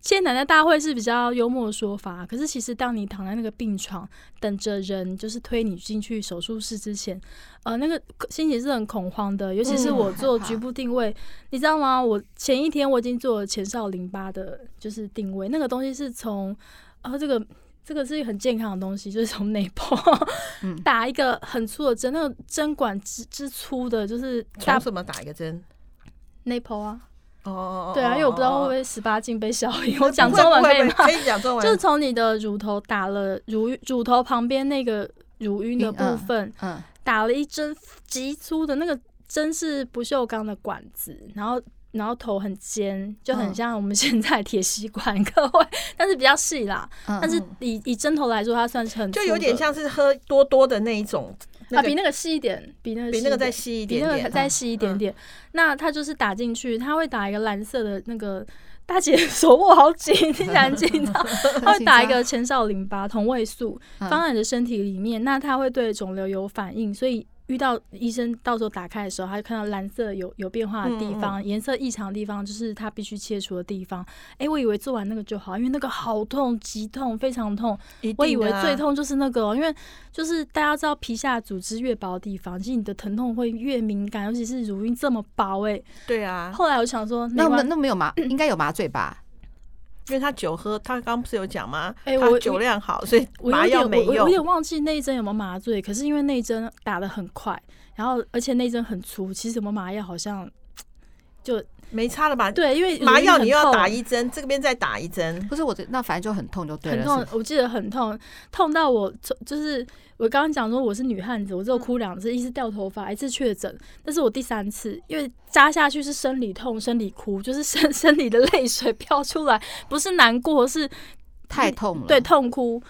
切奶奶大会是比较幽默的说法，可是其实当你躺在那个病床等着人就是推你进去手术室之前，呃，那个心情是很恐慌的。尤其是我做局部定位，嗯、你知道吗？我前一天我已经做了前哨淋巴的，就是定位，那个东西是从啊 这个。这个是很健康的东西，就是从内部 打一个很粗的针，那个针管之之粗的，就是打什么打一个针？内剖啊，哦对啊，因为我不知道会不会十八禁被消音，我讲中文可以吗？可以讲中文，就是从你的乳头打了乳乳头旁边那个乳晕的部分，嗯，打了一针极粗的那个针是不锈钢的管子，然后。然后头很尖，就很像我们现在铁吸管，各位，但是比较细啦。但是以以针头来说，它算是很，就有点像是喝多多的那一种，啊，比那个细一点，比那个比那个再细一点，比那个再细一点点。那它就是打进去，它会打一个蓝色的那个，大姐手握好紧，听起来很紧张。它会打一个前哨淋巴同位素放在你的身体里面，那它会对肿瘤有反应，所以。遇到医生到时候打开的时候，他就看到蓝色有有变化的地方，颜、嗯嗯、色异常的地方，就是他必须切除的地方。哎、欸，我以为做完那个就好，因为那个好痛，极痛，非常痛。啊、我以为最痛就是那个，因为就是大家知道皮下组织越薄的地方，其实你的疼痛会越敏感，尤其是乳晕这么薄。哎，对啊。后来我想说，那那那没有麻，应该有麻醉吧？因为他酒喝，他刚刚不是有讲吗？哎、欸，我酒量好，所以麻药没用。我有点忘记那一针有没有麻醉，可是因为那一针打得很快，然后而且那一针很粗，其实什么麻药好像就。没差了吧？对，因为麻药你又要打一针，这边再打一针。不是我这，那反正就很痛，就对了。很痛，我记得很痛，痛到我就是我刚刚讲说我是女汉子，我只有哭两次，一次掉头发，一次确诊，那是我第三次，因为扎下去是生理痛，生理哭，就是生生理的泪水飘出来，不是难过，是太痛了，对，痛哭。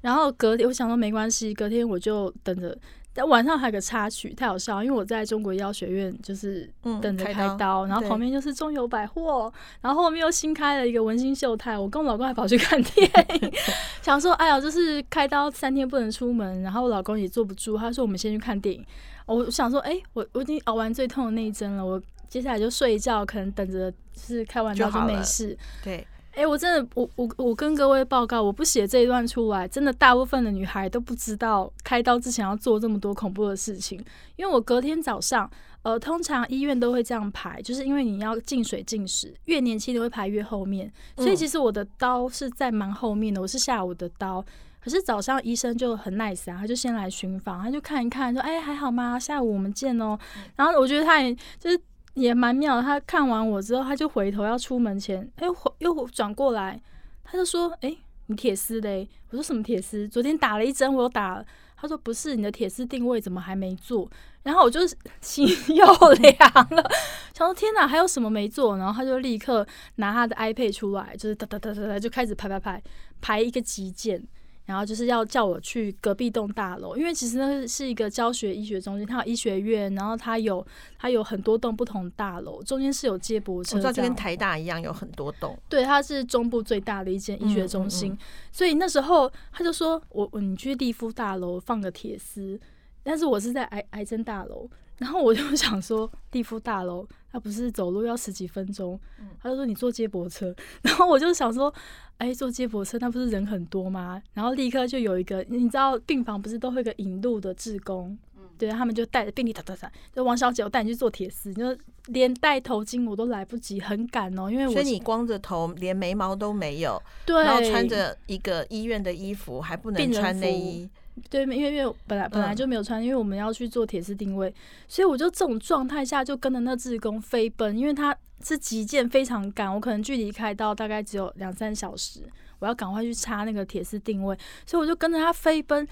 然后隔天我想说没关系，隔天我就等着。但晚上还有个插曲，太好笑，因为我在中国医药学院就是等着开刀，嗯、开刀然后旁边就是中友百货，然后后面又新开了一个文心秀泰，我跟我老公还跑去看电影，想说哎呀，就是开刀三天不能出门，然后我老公也坐不住，他说我们先去看电影。我想说，哎、欸，我我已经熬完最痛的那一针了，我接下来就睡一觉，可能等着就是开完刀就没事。对。哎、欸，我真的，我我我跟各位报告，我不写这一段出来，真的大部分的女孩都不知道开刀之前要做这么多恐怖的事情。因为我隔天早上，呃，通常医院都会这样排，就是因为你要进水进食，越年轻的会排越后面，所以其实我的刀是在蛮后面的，我是下午的刀。可是早上医生就很 nice 啊，他就先来巡房，他就看一看，说，哎、欸，还好吗？下午我们见哦。然后我觉得他也就是。也蛮妙的，他看完我之后，他就回头要出门前，哎，又转过来，他就说：“哎，你铁丝嘞？”我说：“什么铁丝？昨天打了一针，我又打。”他说：“不是，你的铁丝定位怎么还没做？”然后我就 心又凉了，想说：“天哪，还有什么没做？”然后他就立刻拿他的 iPad 出来，就是哒哒哒哒哒，就开始排排排排一个急件。然后就是要叫我去隔壁栋大楼，因为其实那是一个教学医学中心，它有医学院，然后它有它有很多栋不同大楼，中间是有接驳车。我知道，就跟台大一样，有很多栋。对，它是中部最大的一间医学中心，嗯嗯嗯，所以那时候他就说我我你去立夫大楼放个铁丝，但是我是在癌癌症大楼。然后我就想说，地夫大楼他不是走路要十几分钟，他就说你坐接驳车。然后我就想说，哎，坐接驳车那不是人很多吗？然后立刻就有一个，你知道病房不是都会有个引路的志工，对，他们就带着病历，哒哒哒，就王小姐，我带你去做铁丝，就连戴头巾我都来不及，很赶哦，因为我所以你光着头，连眉毛都没有，对，然后穿着一个医院的衣服，还不能穿内衣。对，因为因为本来本来就没有穿，因为我们要去做铁丝定位，所以我就这种状态下就跟着那志工飞奔，因为他是急件非常赶，我可能距离开到大概只有两三小时，我要赶快去插那个铁丝定位，所以我就跟着他飞奔。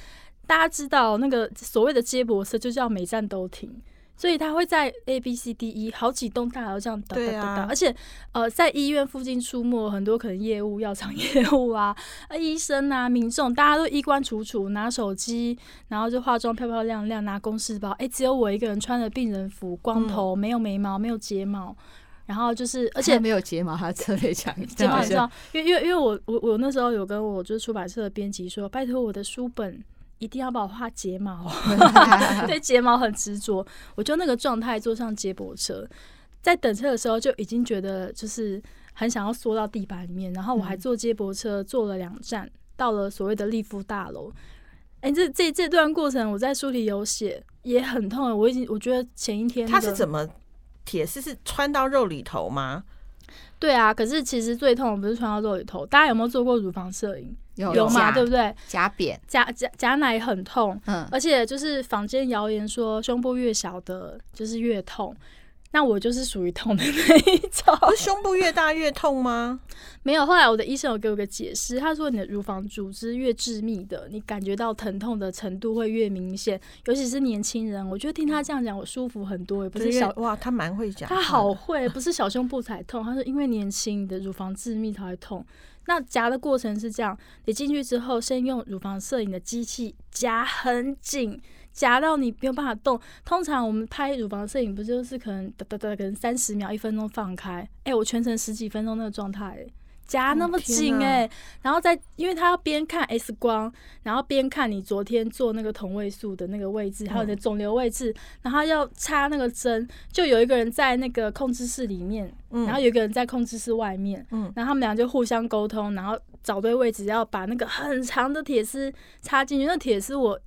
大家知道那个所谓的接驳车就叫每站都停。所以他会在 A B C D E 好几栋大楼这样哒哒哒哒，而且呃在医院附近出没很多可能业务药厂业务啊，啊医生啊民众大家都衣冠楚楚拿手机，然后就化妆漂漂亮亮拿公事包，哎、欸、只有我一个人穿着病人服，光头、嗯、没有眉毛没有睫毛，然后就是而且没有睫毛，他特别强睫毛你知道，因为因为因为我我我那时候有跟我就是出版社的编辑说，拜托我的书本。一定要帮我画睫毛，对睫毛很执着。我就那个状态坐上接驳车，在等车的时候就已经觉得就是很想要缩到地板里面。然后我还坐接驳车坐了两站，到了所谓的立夫大楼。哎、欸，这这这段过程我在书里有写，也很痛。我已经我觉得前一天、那个、他是怎么铁丝是穿到肉里头吗？对啊，可是其实最痛的不是穿到肉里头。大家有没有做过乳房摄影？有有嘛，对不对？夹扁，夹夹夹奶很痛，嗯，而且就是坊间谣言说胸部越小的，就是越痛。那我就是属于痛的那一种。不是胸部越大越痛吗？没有。后来我的医生有给我个解释，他说你的乳房组织越致密的，你感觉到疼痛的程度会越明显，尤其是年轻人。我觉得听他这样讲，我舒服很多。也不是小哇，他蛮会讲，他好会，不是小胸部才痛，他说因为年轻，你的乳房致密才会痛。那夹的过程是这样：你进去之后，先用乳房摄影的机器夹很紧，夹到你没有办法动。通常我们拍乳房摄影，不就是可能哒哒哒，可能三十秒、一分钟放开？哎、我全程十几分钟那个状态、夹那么紧哎、欸，然后再因为他要边看 X 光，然后边看你昨天做那个同位素的那个位置，还有你的肿瘤位置，然后要插那个针，就有一个人在那个控制室里面，然后有一个人在控制室外面，然后他们俩就互相沟通，然后找对位置，要把那个很长的铁丝插进去。那铁丝我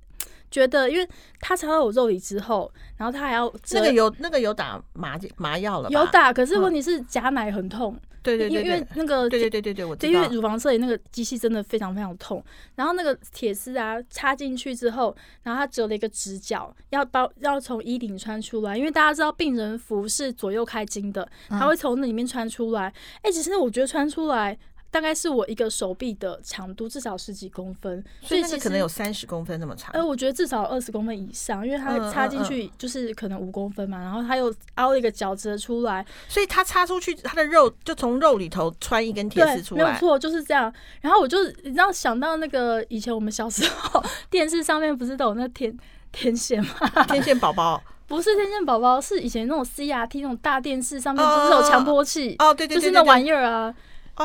觉得，因为他插到我肉里之后，然后他还要那个有那个有打麻麻药了，有打，可是问题是夹奶很痛。对对对，因为那个对对对对对，我知道。因为乳房摄影那个机器真的非常非常痛，然后那个铁丝啊插进去之后，然后他折了一个直角，要包要从衣领穿出来，因为大家知道病人服是左右开襟的，他会从那里面穿出来。哎、嗯，其实我觉得穿出来。大概是我一个手臂的长度，至少十几公分，所以那个可能有三十公分那么长。呃，我觉得至少二十公分以上，因为它插进去就是可能五公分嘛，然后它又凹了一个角折出来，所以它插出去，它的肉就从肉里头穿一根铁丝出来，没有错，就是这样。然后我就你知道想到那个以前我们小时候电视上面不是都有那天天线吗？天线宝宝不是天线宝宝，是以前那种 CRT 那种大电视上面不是有强迫器哦，对对，就是那玩意儿啊。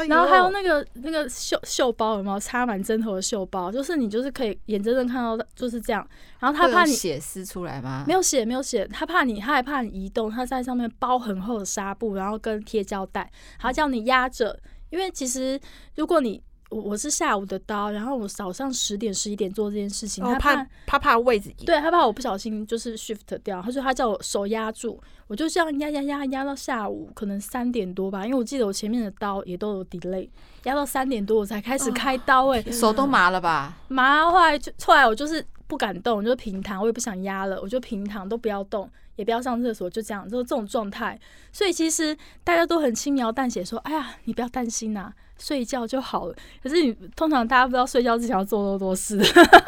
然后还有那个那个绣绣包有没有插满针头的绣包？就是你就是可以眼睁睁看到就是这样。然后他怕你血丝出来吗？没有血，没有血。他怕你，他还怕你移动。他在上面包很厚的纱布，然后跟贴胶带，然后叫你压着因为其实如果你我我是下午的刀，然后我早上十点十一点做这件事情，他怕他怕怕位置，对，他怕我不小心就是 shift 掉，他说他叫我手压住，我就这样压压压压到下午可能三点多吧，因为我记得我前面的刀也都有 delay，压到三点多我才开始开刀，欸，哎，哦，手都麻了吧？麻，后来就后来我就是不敢动，就平躺，我也不想压了，我就平躺都不要动。也不要上厕所，就这样，就这种状态。所以其实大家都很轻描淡写说：“哎呀，你不要担心呐、啊，睡觉就好了。”可是你通常大家不知道睡觉之前要做多多事，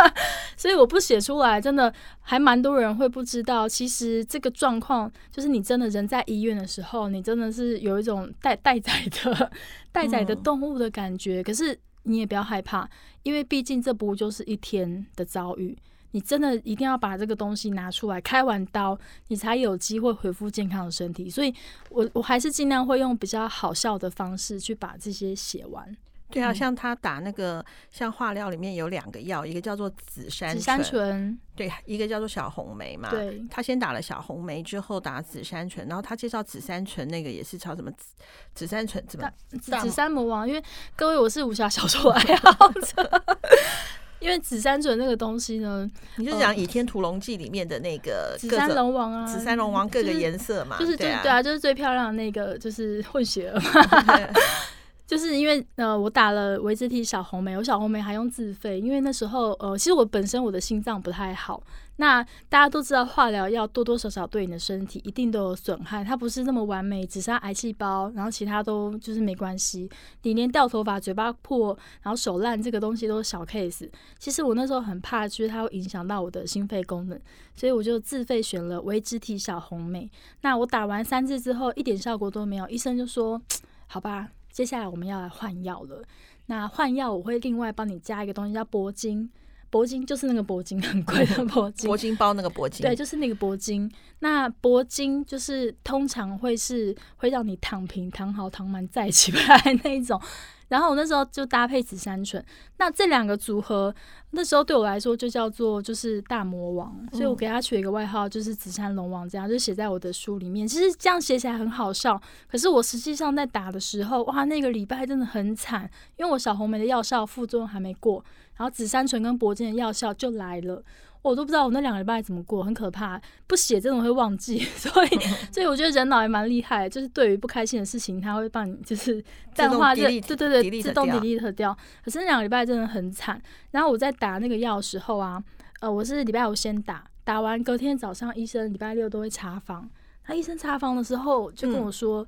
所以我不写出来，真的还蛮多人会不知道。其实这个状况就是你真的人在医院的时候，你真的是有一种待待宰的 待宰的动物的感觉。可是你也不要害怕，因为毕竟这不就是一天的遭遇。你真的一定要把这个东西拿出来，开完刀，你才有机会恢复健康的身体。所以我我还是尽量会用比较好笑的方式去把这些写完。对啊，像他打那个，像化疗里面有两个药，一个叫做紫杉醇，紫杉醇，对，一个叫做小红梅嘛。对，他先打了小红梅，之后打紫杉醇，然后他介绍紫杉醇那个也是叫什么紫紫杉醇怎么紫紫杉魔王？因为各位，我是武侠小说爱好者。因为紫山准那个东西呢，你就讲《倚天屠龙记》里面的那个紫山龙王啊，紫山龙王各个颜色嘛，就是对啊，对啊，就是最漂亮的那个，就是混血儿嘛。就是因为呃，我打了维之体小红梅，我小红梅还用自费，因为那时候呃，其实我本身我的心脏不太好。那大家都知道，化疗药多多少少对你的身体一定都有损害，它不是那么完美，只杀癌细胞，然后其他都就是没关系。你连掉头发、嘴巴破，然后手烂这个东西都是小 case。其实我那时候很怕，就是它会影响到我的心肺功能，所以我就自费选了维肢体小红莓。那我打完三次之后，一点效果都没有，医生就说：“ 好吧，接下来我们要来换药了。”那换药我会另外帮你加一个东西叫铂金。铂金 就是那个铂金，很贵的铂金。铂金包那个铂金，对，就是那个铂金。那铂金就是通常会是会让你躺平、躺好、躺满再起不来那一种。然后我那时候就搭配紫杉醇，那这两个组合那时候对我来说就叫做就是大魔王，所以我给他取了一个外号，就是紫杉龙王，这样就写在我的书里面。其实这样写起来很好笑，可是我实际上在打的时候，哇，那个礼拜真的很惨，因为我小红梅的药效副作用还没过，然后紫杉醇跟铂金的药效就来了。我都不知道我那两个礼拜怎么过，很可怕。不写真的会忘记，所以 所以我觉得人脑还蛮厉害，就是对于不开心的事情，他会帮你就是 淡化这，对对对，自动 delete 掉。可是那两个礼拜真的很惨。然后我在打那个药的时候啊，呃，我是礼拜五先打，打完隔天早上医生礼拜六都会查房。那医生查房的时候就跟我说：“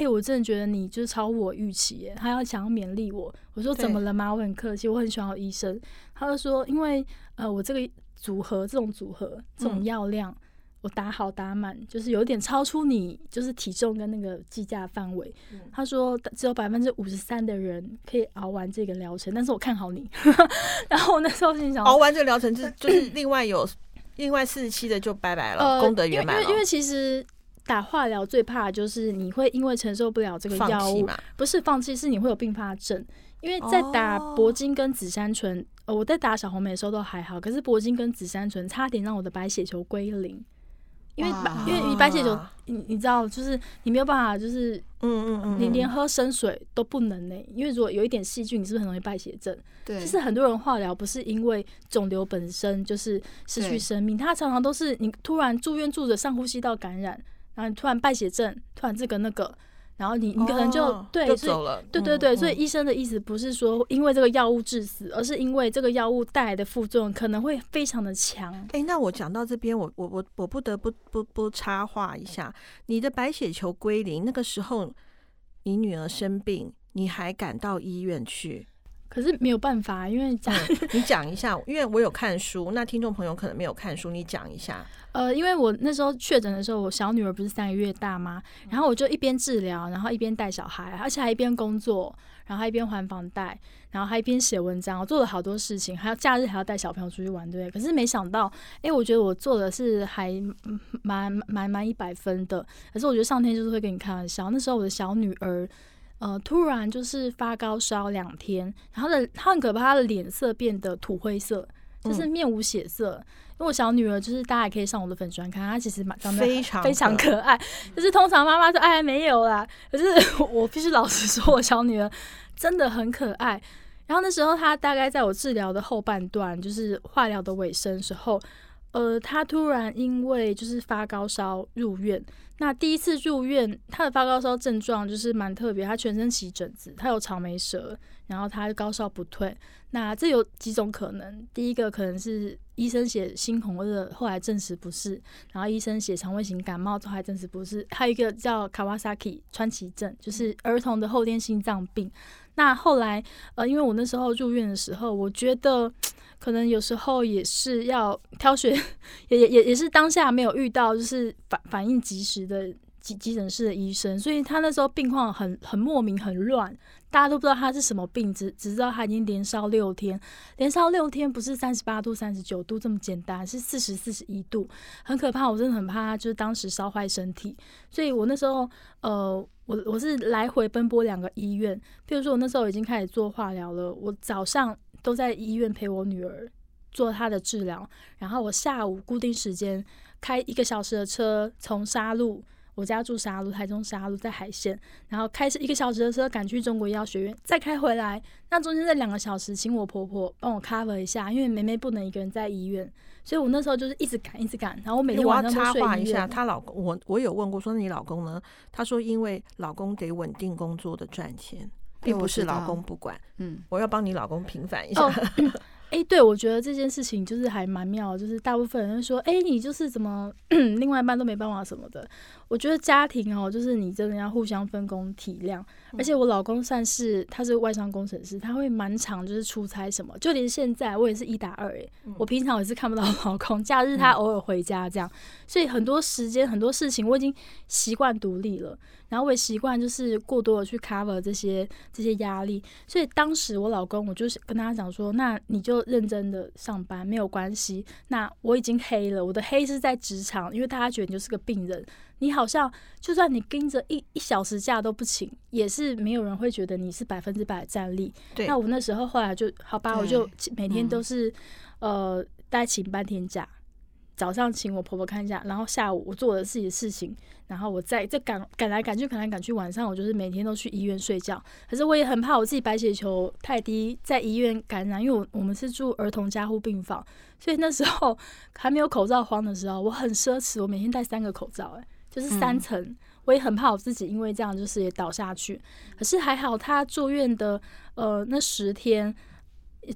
哎、嗯欸，我真的觉得你就是超乎我预期耶。”他要想要勉励我。我说：“怎么了吗？”我很客气，我很喜欢我医生。他就说：“因为呃，我这个。”组合这种组合这种药量，我打好打满，就是有点超出你就是体重跟那个计价范围。他说只有百分之五十三的人可以熬完这个疗程，但是我看好你。然后我那时候心想，熬完这个疗程就就是另外有另外四十七的就拜拜了，功德圆满了。因为其实打化疗最怕的就是你会因为承受不了这个药物，不是放弃，是你会有并发症。因为在打铂金跟紫杉醇。我在打小红莓的时候都还好，可是铂金跟紫杉醇差点让我的白血球归零，因为因为你白血球，你你知道，就是你没有办法，就是嗯嗯嗯，你连喝生水都不能呢、欸，因为如果有一点细菌，你是不是很容易败血症？对，其实很多人化疗不是因为肿瘤本身就是失去生命，它常常都是你突然住院住着上呼吸道感染，然后你突然败血症，突然这个那个。然后你你可能就、哦、对就走了，对对对，嗯、所以医生的意思不是说因为这个药物致死，嗯、而是因为这个药物带来的副作用可能会非常的强。哎，那我讲到这边，我我我我不得不不不插话一下，你的白血球归零那个时候，你女儿生病，你还赶到医院去？可是没有办法，因为讲、嗯、你讲一下，因为我有看书，那听众朋友可能没有看书，你讲一下。呃，因为我那时候确诊的时候，我小女儿不是三个月大吗？然后我就一边治疗，然后一边带小孩，而且还一边工作，然后还一边还房贷，然后还一边写文章，我做了好多事情，还要假日还要带小朋友出去玩，对。可是没想到，哎、欸，我觉得我做的是还蛮蛮蛮一百分的。可是我觉得上天就是会跟你开玩笑。那时候我的小女儿。呃，突然就是发高烧两天，然后的他很可怕，他的脸色变得土灰色，就是面无血色。嗯、因为我小女儿就是大家也可以上我的粉专看，她其实蛮长得非常非常可爱。就是通常妈妈说哎没有啦，可是我必须老实说，我小女儿真的很可爱。然后那时候她大概在我治疗的后半段，就是化疗的尾声时候，呃，他突然因为就是发高烧入院。那第一次入院，他的发高烧症状就是蛮特别，他全身起疹子，他有草莓舌，然后他高烧不退。那这有几种可能，第一个可能是医生写猩红热，后来证实不是；然后医生写肠胃型感冒，后来证实不是。还有一个叫 Kawasaki 川崎症，就是儿童的后天心脏病。那后来，呃，因为我那时候入院的时候，我觉得。可能有时候也是要挑选，也也也也是当下没有遇到就是反反应及时的急急诊室的医生，所以他那时候病况很很莫名很乱，大家都不知道他是什么病，只只知道他已经连烧六天，连烧六天不是三十八度三十九度这么简单，是四十四十一度，很可怕，我真的很怕他就是当时烧坏身体，所以我那时候呃我我是来回奔波两个医院，譬如说我那时候已经开始做化疗了，我早上。都在医院陪我女儿做她的治疗，然后我下午固定时间开一个小时的车，从沙鹿，我家住沙鹿，台中沙鹿在海线，然后开始一个小时的车赶去中国医药学院，再开回来。那中间这两个小时，请我婆婆帮我 cover 一下，因为梅梅不能一个人在医院，所以我那时候就是一直赶，一直赶。然后我每天晚上都睡医院。我要插话一下，她老公，我我有问过，说你老公呢？她说因为老公得稳定工作的赚钱。并不是老公不管，嗯，我要帮你老公平反一下。哦 哎、对，我觉得这件事情就是还蛮妙，就是大部分人说，哎、你就是怎么 另外一半都没办法什么的。我觉得家庭哦，就是你真的要互相分工体谅。而且我老公算是他是外商工程师，他会蛮常就是出差什么，就连现在我也是一打二哎，我平常也是看不到老公，假日他偶尔回家这样，所以很多时间很多事情我已经习惯独立了，然后我也习惯就是过多的去 cover 这些这些压力。所以当时我老公，我就是跟他讲说，那你就。认真的上班没有关系。那我已经黑了，我的黑是在职场，因为大家觉得你就是个病人。你好像就算你跟着一一小时假都不请，也是没有人会觉得你是百分之百的战力。对。那我那时候后来就好吧，我就每天都是、嗯、呃，带请半天假。早上请我婆婆看一下，然后下午我做我的自己的事情，然后我再再赶赶来赶去赶来赶去，晚上我就是每天都去医院睡觉。可是我也很怕我自己白血球太低，在医院感染，因为我我们是住儿童加护病房，所以那时候还没有口罩慌的时候，我很奢侈，我每天戴三个口罩，哎，就是三层。嗯、我也很怕我自己因为这样就是也倒下去。可是还好，他住院的呃那十天。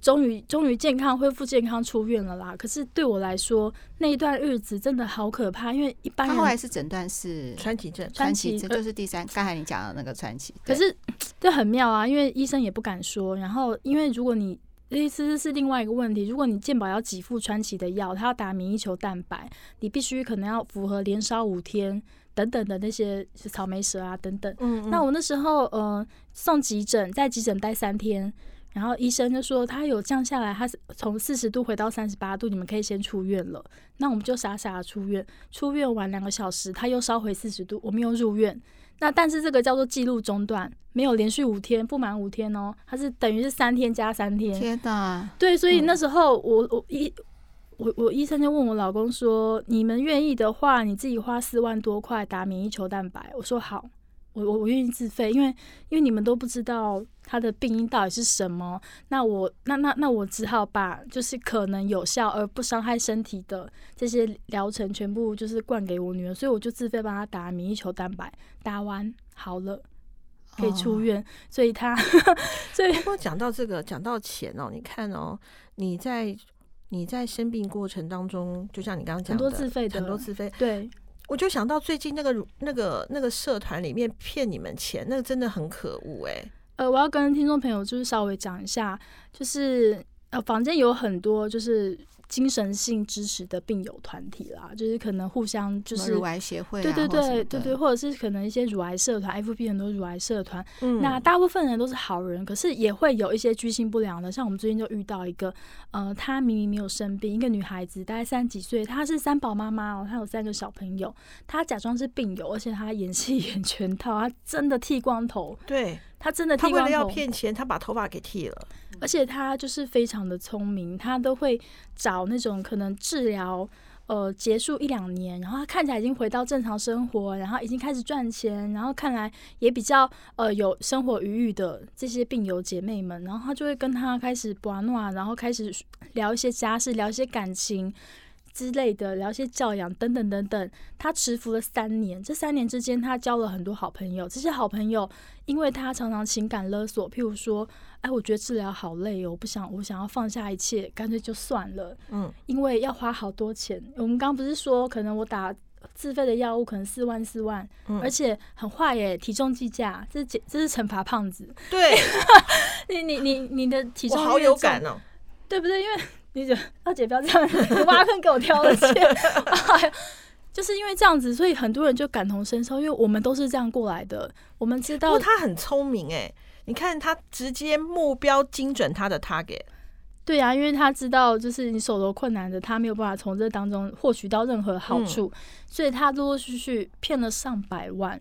终于，终于健康恢复健康出院了啦！可是对我来说，那一段日子真的好可怕，因为一般人他后来是诊断是川崎症，川崎症就是第三，刚才你讲的那个川崎。可是 这很妙啊，因为医生也不敢说。然后，因为如果你意思是另外一个问题，如果你健保要给付川崎的药，他要打免疫球蛋白，你必须可能要符合连烧五天等等的那些草莓蛇啊等等。嗯，嗯，那我那时候呃送急诊，在急诊待三天。然后医生就说他有降下来，他是从四十度回到三十八度，你们可以先出院了。那我们就傻傻的出院，出院完两个小时，他又烧回四十度，我们又入院。那但是这个叫做记录中断，没有连续五天，不满五天哦，它是等于是三天加三天。天哪！对，所以那时候我我医我我医生就问我老公说：“你们愿意的话，你自己花四万多块打免疫球蛋白。”我说好。我我我愿意自费，因为因为你们都不知道他的病因到底是什么，那我那那那我只好把就是可能有效而不伤害身体的这些疗程全部就是灌给我女儿，所以我就自费帮她打免疫球蛋白，打完好了可以出院，哦、所以他 所以不过讲到这个讲到钱哦，你看哦，你在你在生病过程当中，就像你刚刚讲的很多自费的很多自费对。我就想到最近那个那个那个社团里面骗你们钱，那个真的很可恶哎、欸。呃，我要跟听众朋友就是稍微讲一下，就是呃，房间有很多就是。精神性支持的病友团体啦，就是可能互相就是乳癌协会、啊，对对对对对，或者是可能一些乳癌社团，FB 很多乳癌社团。嗯，那大部分人都是好人，可是也会有一些居心不良的。像我们最近就遇到一个，呃，她明明没有生病，一个女孩子大概三十几岁，她是三宝妈妈哦，她有三个小朋友，她假装是病友，而且她演戏演全套，她真的剃光头。对。他真的剃他为了要，骗钱，他把头发给剃了。而且他就是非常的聪明，他都会找那种可能治疗。呃，结束一两年，然后他看起来已经回到正常生活，然后已经开始赚钱，然后看来也比较呃有生活余裕的这些病友姐妹们，然后他就会跟他开始玩闹，然后开始聊一些家事，聊一些感情之类的，聊一些教养等等等等。他持服了三年，这三年之间，他交了很多好朋友，这些好朋友因为他常常情感勒索，譬如说。哎，我觉得治疗好累哦，我不想，我想要放下一切，干脆就算了。嗯，因为要花好多钱。我们刚刚不是说，可能我打自费的药物可能四万四万，嗯，而且很坏耶，体重计价，这是这是惩罚胖子。对，你你你你的体重好有感哦，对不对？因为你姐二姐不要这样挖坑给我挑了钱，就是因为这样子，所以很多人就感同身受，因为我们都是这样过来的，我们知道。不过他很聪明哎。你看他直接目标精准他的 target，对啊，因为他知道就是你手头困难的，他没有办法从这当中获取到任何好处，嗯、所以他陆陆续续骗了上百万。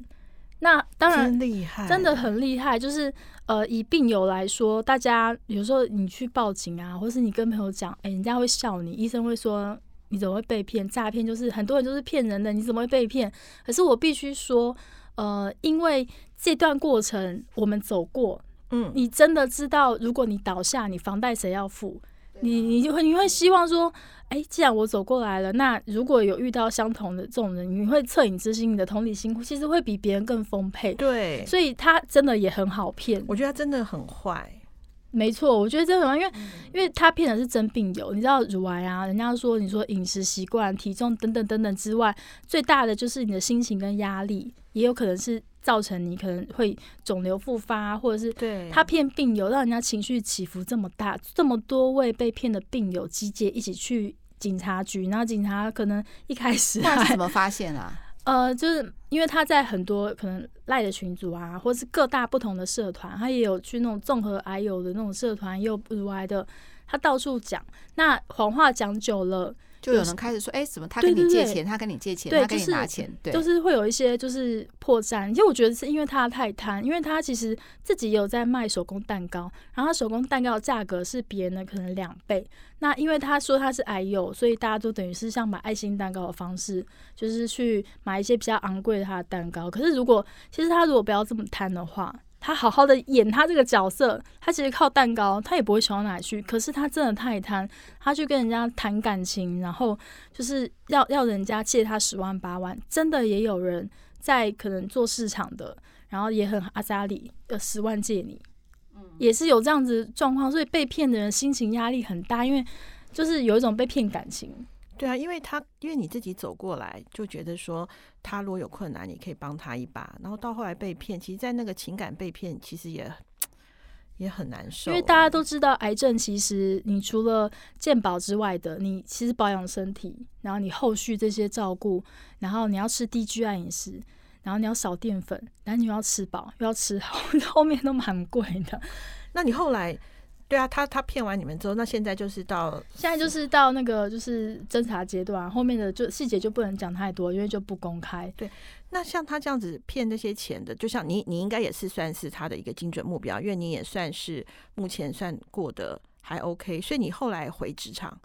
那当然厉害，真的很厉害。就是呃，以病友来说，大家有时候你去报警啊，或是你跟朋友讲，哎，人家会笑你，医生会说你怎么会被骗？诈骗就是很多人都是骗人的，你怎么会被骗？可是我必须说。呃，因为这段过程我们走过，嗯，你真的知道，如果你倒下，你房贷谁要付？你你就会你会希望说，哎，既然我走过来了，那如果有遇到相同的这种人，你会恻隐之心，你的同理心其实会比别人更丰沛。对，所以他真的也很好骗。我觉得他真的很坏。没错，我觉得真的很坏，因为、嗯、因为他骗的是真病友，你知道乳癌啊，人家说你说饮食习惯、体重等等等等之外，最大的就是你的心情跟压力。也有可能是造成你可能会肿瘤复发，或者是他骗病友，让人家情绪起伏这么大，这么多位被骗的病友集结一起去警察局，然后警察可能一开始那是怎么发现啊？呃，就是因为他在很多可能赖的群组啊，或者是各大不同的社团，他也有去那种综合癌友的那种社团，也有乳癌的，他到处讲，那谎话讲久了。就有人开始说，哎、欸，怎么他跟你借钱，他跟你借钱，对他跟你拿钱，对，就是会有一些就是破绽。其实我觉得是因为他太贪，因为他其实自己也有在卖手工蛋糕，然后他手工蛋糕的价格是别人的可能两倍。那因为他说他是矮友，所以大家都等于是像买爱心蛋糕的方式，就是去买一些比较昂贵的他的蛋糕。可是如果其实他如果不要这么贪的话。他好好的演他这个角色，他其实靠蛋糕，他也不会穷到哪里去。可是他真的太贪，他去跟人家谈感情，然后就是要要人家借他十万八万。真的也有人在可能做市场的，然后也很阿扎里，呃十万借你，也是有这样子状况。所以被骗的人心情压力很大，因为就是有一种被骗感情。对啊，因为他因为你自己走过来，就觉得说他如果有困难，你可以帮他一把。然后到后来被骗，其实，在那个情感被骗，其实也也很难受。因为大家都知道，癌症其实你除了健保之外的，你其实保养身体，然后你后续这些照顾，然后你要吃低 GI 饮食，然后你要少淀粉，然后你又要吃饱，又要吃好，后面都蛮贵的。那你后来？对啊，他他骗完你们之后，那现在就是到现在就是到那个就是侦查阶段，后面的就细节就不能讲太多，因为就不公开。对，那像他这样子骗那些钱的，就像你，你应该也是算是他的一个精准目标，因为你也算是目前算过得还 OK，所以你后来回职场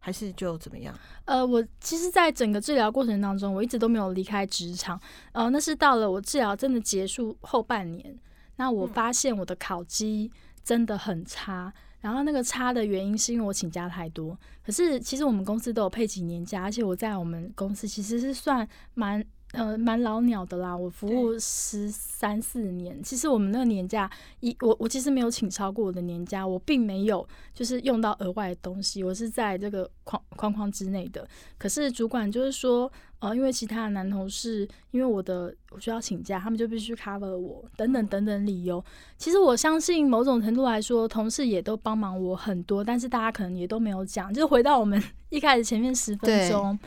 还是就怎么样？呃，我其实，在整个治疗过程当中，我一直都没有离开职场。呃，那是到了我治疗真的结束后半年，那我发现我的考绩。真的很差，然后那个差的原因是因为我请假太多。可是其实我们公司都有配几年假，而且我在我们公司其实是算蛮。呃，蛮老鸟的啦，我服务十三四年。其实我们那个年假，一我我其实没有请超过我的年假，我并没有就是用到额外的东西，我是在这个框框框之内的。可是主管就是说，呃，因为其他的男同事，因为我的我需要请假，他们就必须 cover 我，等等等等理由。其实我相信某种程度来说，同事也都帮忙我很多，但是大家可能也都没有讲。就回到我们 一开始前面十分钟。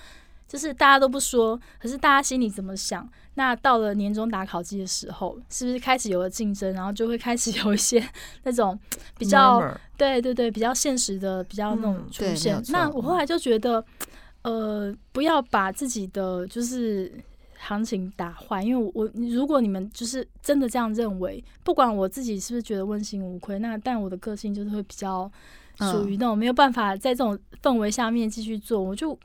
就是大家都不说，可是大家心里怎么想？那到了年终打考绩的时候，是不是开始有了竞争，然后就会开始有一些 那种比较对对对比较现实的比较那种出现？嗯、那我后来就觉得，呃，不要把自己的就是行情打坏，因为我我如果你们就是真的这样认为，不管我自己是不是觉得问心无愧，那但我的个性就是会比较属于那种没有办法在这种氛围下面继续做，我就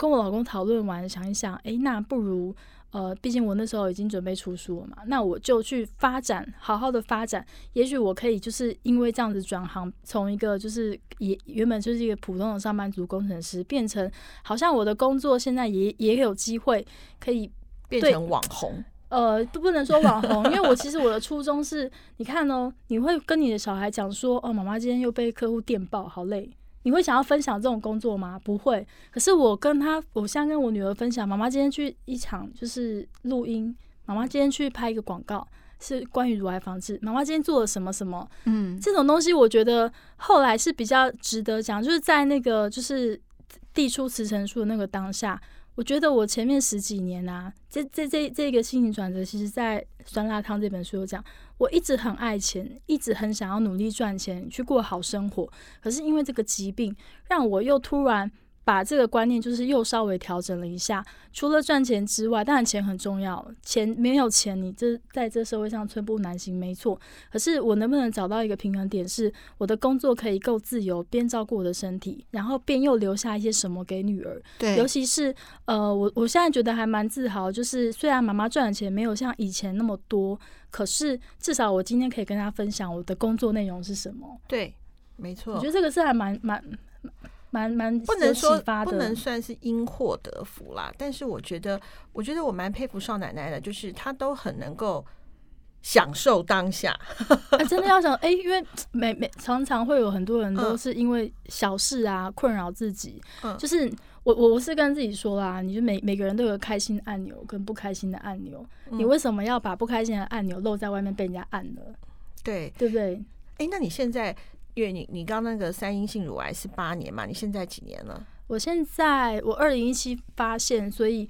跟我老公讨论完，想一想，哎，那不如。呃，毕竟我那时候已经准备出书了嘛，那我就去发展，好好的发展。也许我可以就是因为这样子转行，从一个就是也原本就是一个普通的上班族工程师，变成好像我的工作现在也也有机会可以变成网红。呃，都不能说网红，因为我其实我的初衷是，你看哦，你会跟你的小孩讲说，哦，妈妈今天又被客户电报，好累。你会想要分享这种工作吗？不会。可是我跟他，我现在跟我女儿分享，妈妈今天去一场就是录音，妈妈今天去拍一个广告，是关于乳癌防治。妈妈今天做了什么什么？嗯，这种东西我觉得后来是比较值得讲，就是在那个就是递出辞呈书的那个当下。我觉得我前面十几年啊，这这这这个心理转折，其实在《酸辣汤》这本书有讲。我一直很爱钱，一直很想要努力赚钱，去过好生活。可是因为这个疾病，让我又突然。把这个观念就是又稍微调整了一下，除了赚钱之外，当然钱很重要，钱没有钱，你这在这社会上寸步难行，没错。可是我能不能找到一个平衡点，是我的工作可以够自由，边照顾我的身体，然后边又留下一些什么给女儿？对，尤其是呃，我我现在觉得还蛮自豪，就是虽然妈妈赚的钱没有像以前那么多，可是至少我今天可以跟她分享我的工作内容是什么。对，没错。我觉得这个是还蛮蛮。蛮蛮不能说不能算是因祸得福啦，但是我觉得，我觉得我蛮佩服少奶奶的，就是她都很能够享受当下。啊、真的要想，哎、欸，因为每每常常会有很多人都是因为小事啊困扰自己。嗯，就是我我我是跟自己说啦，你就每每个人都有开心按钮跟不开心的按钮，嗯，你为什么要把不开心的按钮露在外面被人家按了？对，对不对？哎、欸，那你现在？因为你你刚那个三阴性乳癌是八年嘛？你现在几年了？我现在我二零一七发现，所以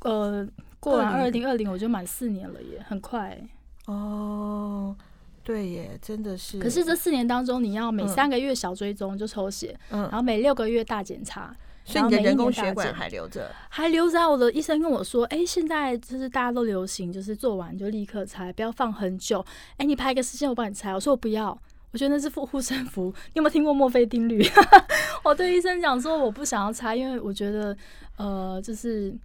呃过完二零二零我就满四年了耶，很快、欸。哦，对耶，真的是。可是这四年当中，你要每三个月小追踪就抽血，嗯，然后每六个月大检查，所以你的人工血管还留着？还留着。我的医生跟我说，哎、欸，现在就是大家都流行，就是做完就立刻拆，不要放很久。哎、欸，你排个时间，我帮你拆。我说我不要。我觉得那是护护身符，你有没有听过墨菲定律？我对医生讲说我不想要拆，因为我觉得呃，就是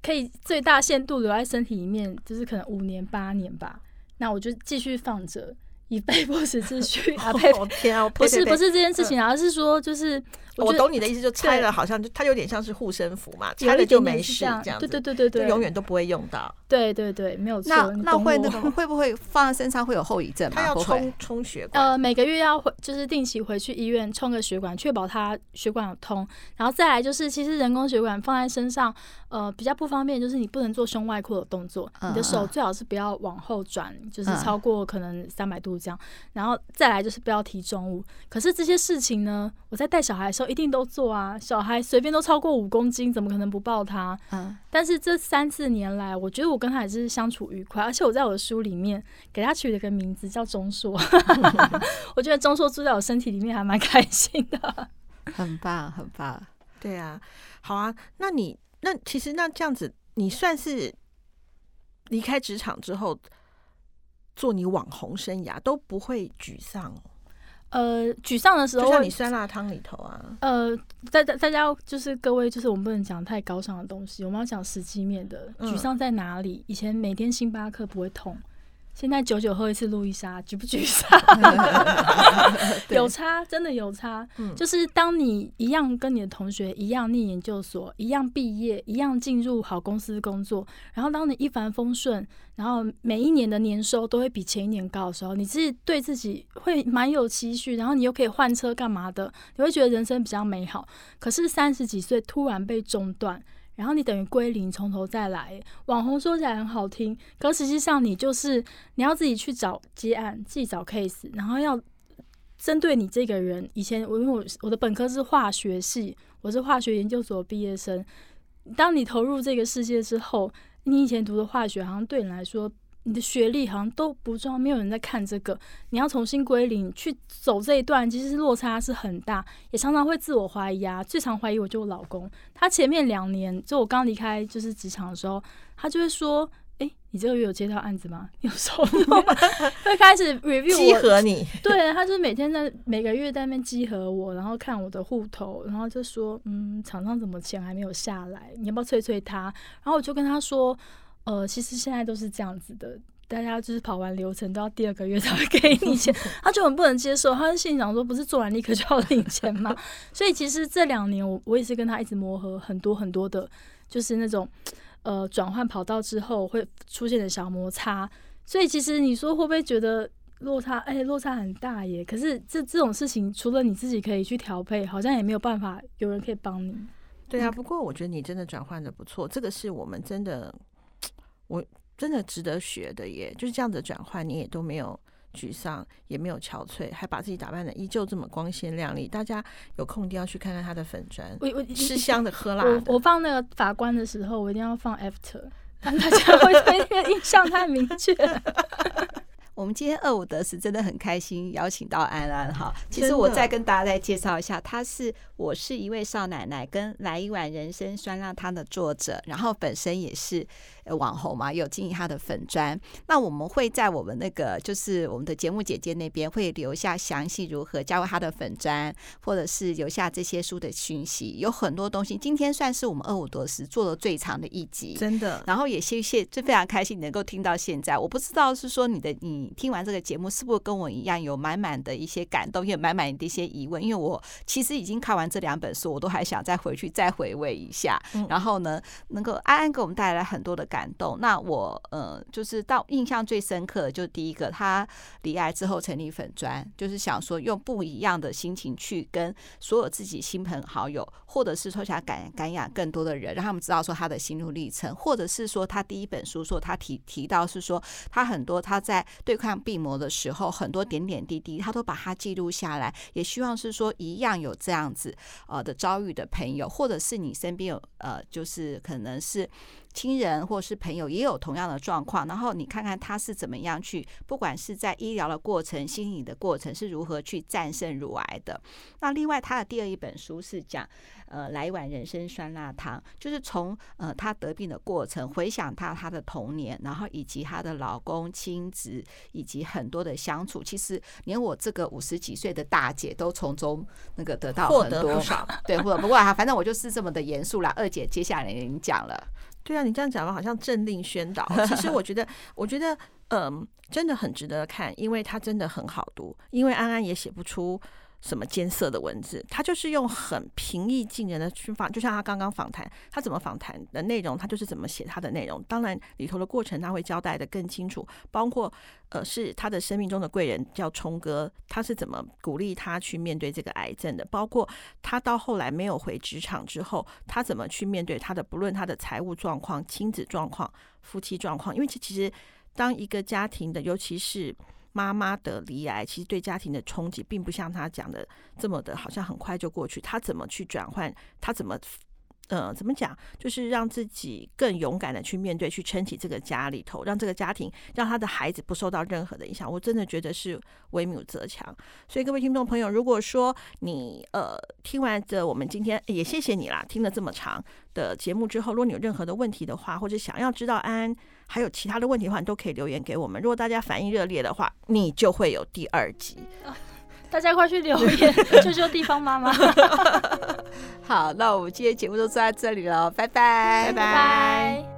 可以最大限度留在身体里面，就是可能五年八年吧。那我就继续放着。以备不时之需 啊！呸！天啊，不是不是这件事情，而是说就是我懂你的意思，就拆了好像就它有点像是护身符嘛，拆了就没事这样，对对对对对，永远都不会用到。对对对，没有错。那那会那个 会不会放在身上会有后遗症吗？他要充充血管，呃，每个月要回就是定期回去医院充个血管，确保它血管有通。然后再来就是，其实人工血管放在身上，呃，比较不方便，就是你不能做胸外扩的动作，你的手最好是不要往后转，就是超过可能三百度这样，然后。再来就是不要提重物，可是这些事情呢，我在带小孩的时候一定都做啊。小孩随便都超过五公斤，怎么可能不抱他？嗯。但是这三四年来，我觉得我跟他也是相处愉快，而且我在我的书里面给他取了个名字叫钟硕。我觉得钟硕住在我身体里面还蛮开心的，很棒，很棒。对啊，好啊。那你那其实那这样子，你算是离开职场之后。做你网红生涯都不会沮丧，呃，沮丧的时候，就像你酸辣汤里头啊，呃，大家大家就是各位，就是我们不能讲太高尚的东西，我们要讲实际面的。沮丧在哪里？以前每天星巴克不会痛。现在久久喝一次路易莎，沮不沮丧？有差，真的有差。嗯，就是当你一样跟你的同学一样念研究所，一样毕业，一样进入好公司工作，然后当你一帆风顺，然后每一年的年收都会比前一年高的时候，你自己对自己会蛮有期许，然后你又可以换车干嘛的，你会觉得人生比较美好。可是三十几岁突然被中断。然后你等于归零，从头再来。网红说起来很好听，可实际上你就是你要自己去找接案，自己找 case，然后要针对你这个人。以前我因为我我的本科是化学系，我是化学研究所毕业生。当你投入这个世界之后，你以前读的化学好像对你来说你的学历好像都不重要，没有人在看这个，你要重新归零去走这一段，其实落差是很大，也常常会自我怀疑啊。最常怀疑我就我老公，他前面两年就我刚离开就是职场的时候，他就会说：“哎、欸，你这个月有接到案子吗？有收入吗？” 会开始 review 稽核你，对，他就每天在每个月在那边集合我，然后看我的户头，然后就说：“嗯，厂商怎么钱还没有下来？你要不要催催他？”然后我就跟他说。呃，其实现在都是这样子的，大家就是跑完流程都要第二个月才会给你钱，他就很不能接受。他心里想说，不是做完立刻就要领钱吗？所以其实这两年我我也是跟他一直磨合很多很多的，就是那种呃转换跑道之后会出现的小摩擦。所以其实你说会不会觉得落差？哎、欸，落差很大耶。可是这这种事情，除了你自己可以去调配，好像也没有办法有人可以帮你。对啊，不过我觉得你真的转换的不错，这个是我们真的。我真的值得学的耶，就是这样的转换，你也都没有沮丧，也没有憔悴，还把自己打扮的依旧这么光鲜亮丽。大家有空一定要去看看他的粉砖，我我吃香的喝辣的。我我放那个法官的时候，我一定要放 after，让大家会对那个印象太明确。我们今天二五得十真的很开心，邀请到安安哈。其实我再跟大家再介绍一下，她是我是一位少奶奶跟来一碗人参酸辣汤的作者，然后本身也是。网红嘛，有经营他的粉砖。那我们会在我们那个就是我们的节目姐姐那边会留下详细如何加入他的粉砖，或者是留下这些书的讯息。有很多东西，今天算是我们二五得十做的最长的一集，真的。然后也谢谢，就非常开心能够听到现在。我不知道是说你的你听完这个节目是不是跟我一样有满满的一些感动，也满满的一些疑问。因为我其实已经看完这两本书，我都还想再回去再回味一下。然后呢，能够安安给我们带来很多的。感动。那我呃，就是到印象最深刻的，就第一个，他罹癌之后成立粉砖，就是想说用不一样的心情去跟所有自己亲朋好友，或者是说想感感染更多的人，让他们知道说他的心路历程，或者是说他第一本书说他提提到是说他很多他在对抗病魔的时候，很多点点滴滴，他都把它记录下来，也希望是说一样有这样子呃的遭遇的朋友，或者是你身边有呃，就是可能是。亲人或是朋友也有同样的状况，然后你看看他是怎么样去，不管是在医疗的过程、心理的过程是如何去战胜乳癌的。那另外，他的第二一本书是讲，呃，来一碗人参酸辣汤，就是从呃他得病的过程，回想他他的童年，然后以及他的老公、亲子以及很多的相处，其实连我这个五十几岁的大姐都从中那个得到很多，对，或者不过哈，反正我就是这么的严肃啦。二姐接下来您讲了。对啊，你这样讲的好像政令宣导。其实我觉得，我觉得，嗯，真的很值得看，因为它真的很好读。因为安安也写不出。什么艰涩的文字，他就是用很平易近人的去访，就像他刚刚访谈，他怎么访谈的内容，他就是怎么写他的内容。当然里头的过程他会交代得更清楚，包括呃是他的生命中的贵人叫冲哥，他是怎么鼓励他去面对这个癌症的，包括他到后来没有回职场之后，他怎么去面对他的，不论他的财务状况、亲子状况、夫妻状况，因为其其实当一个家庭的，尤其是。妈妈的离癌，其实对家庭的冲击，并不像他讲的这么的，好像很快就过去。他怎么去转换？他怎么，呃，怎么讲？就是让自己更勇敢的去面对，去撑起这个家里头，让这个家庭，让他的孩子不受到任何的影响。我真的觉得是为母则强。所以各位听众朋友，如果说你呃听完这我们今天也谢谢你啦，听了这么长的节目之后，如果你有任何的问题的话，或者想要知道安安。还有其他的问题的话，你都可以留言给我们。如果大家反应热烈的话，你就会有第二集。大家快去留言，救救地方妈妈。好，那我们今天节目就做到这里了，拜拜，拜拜。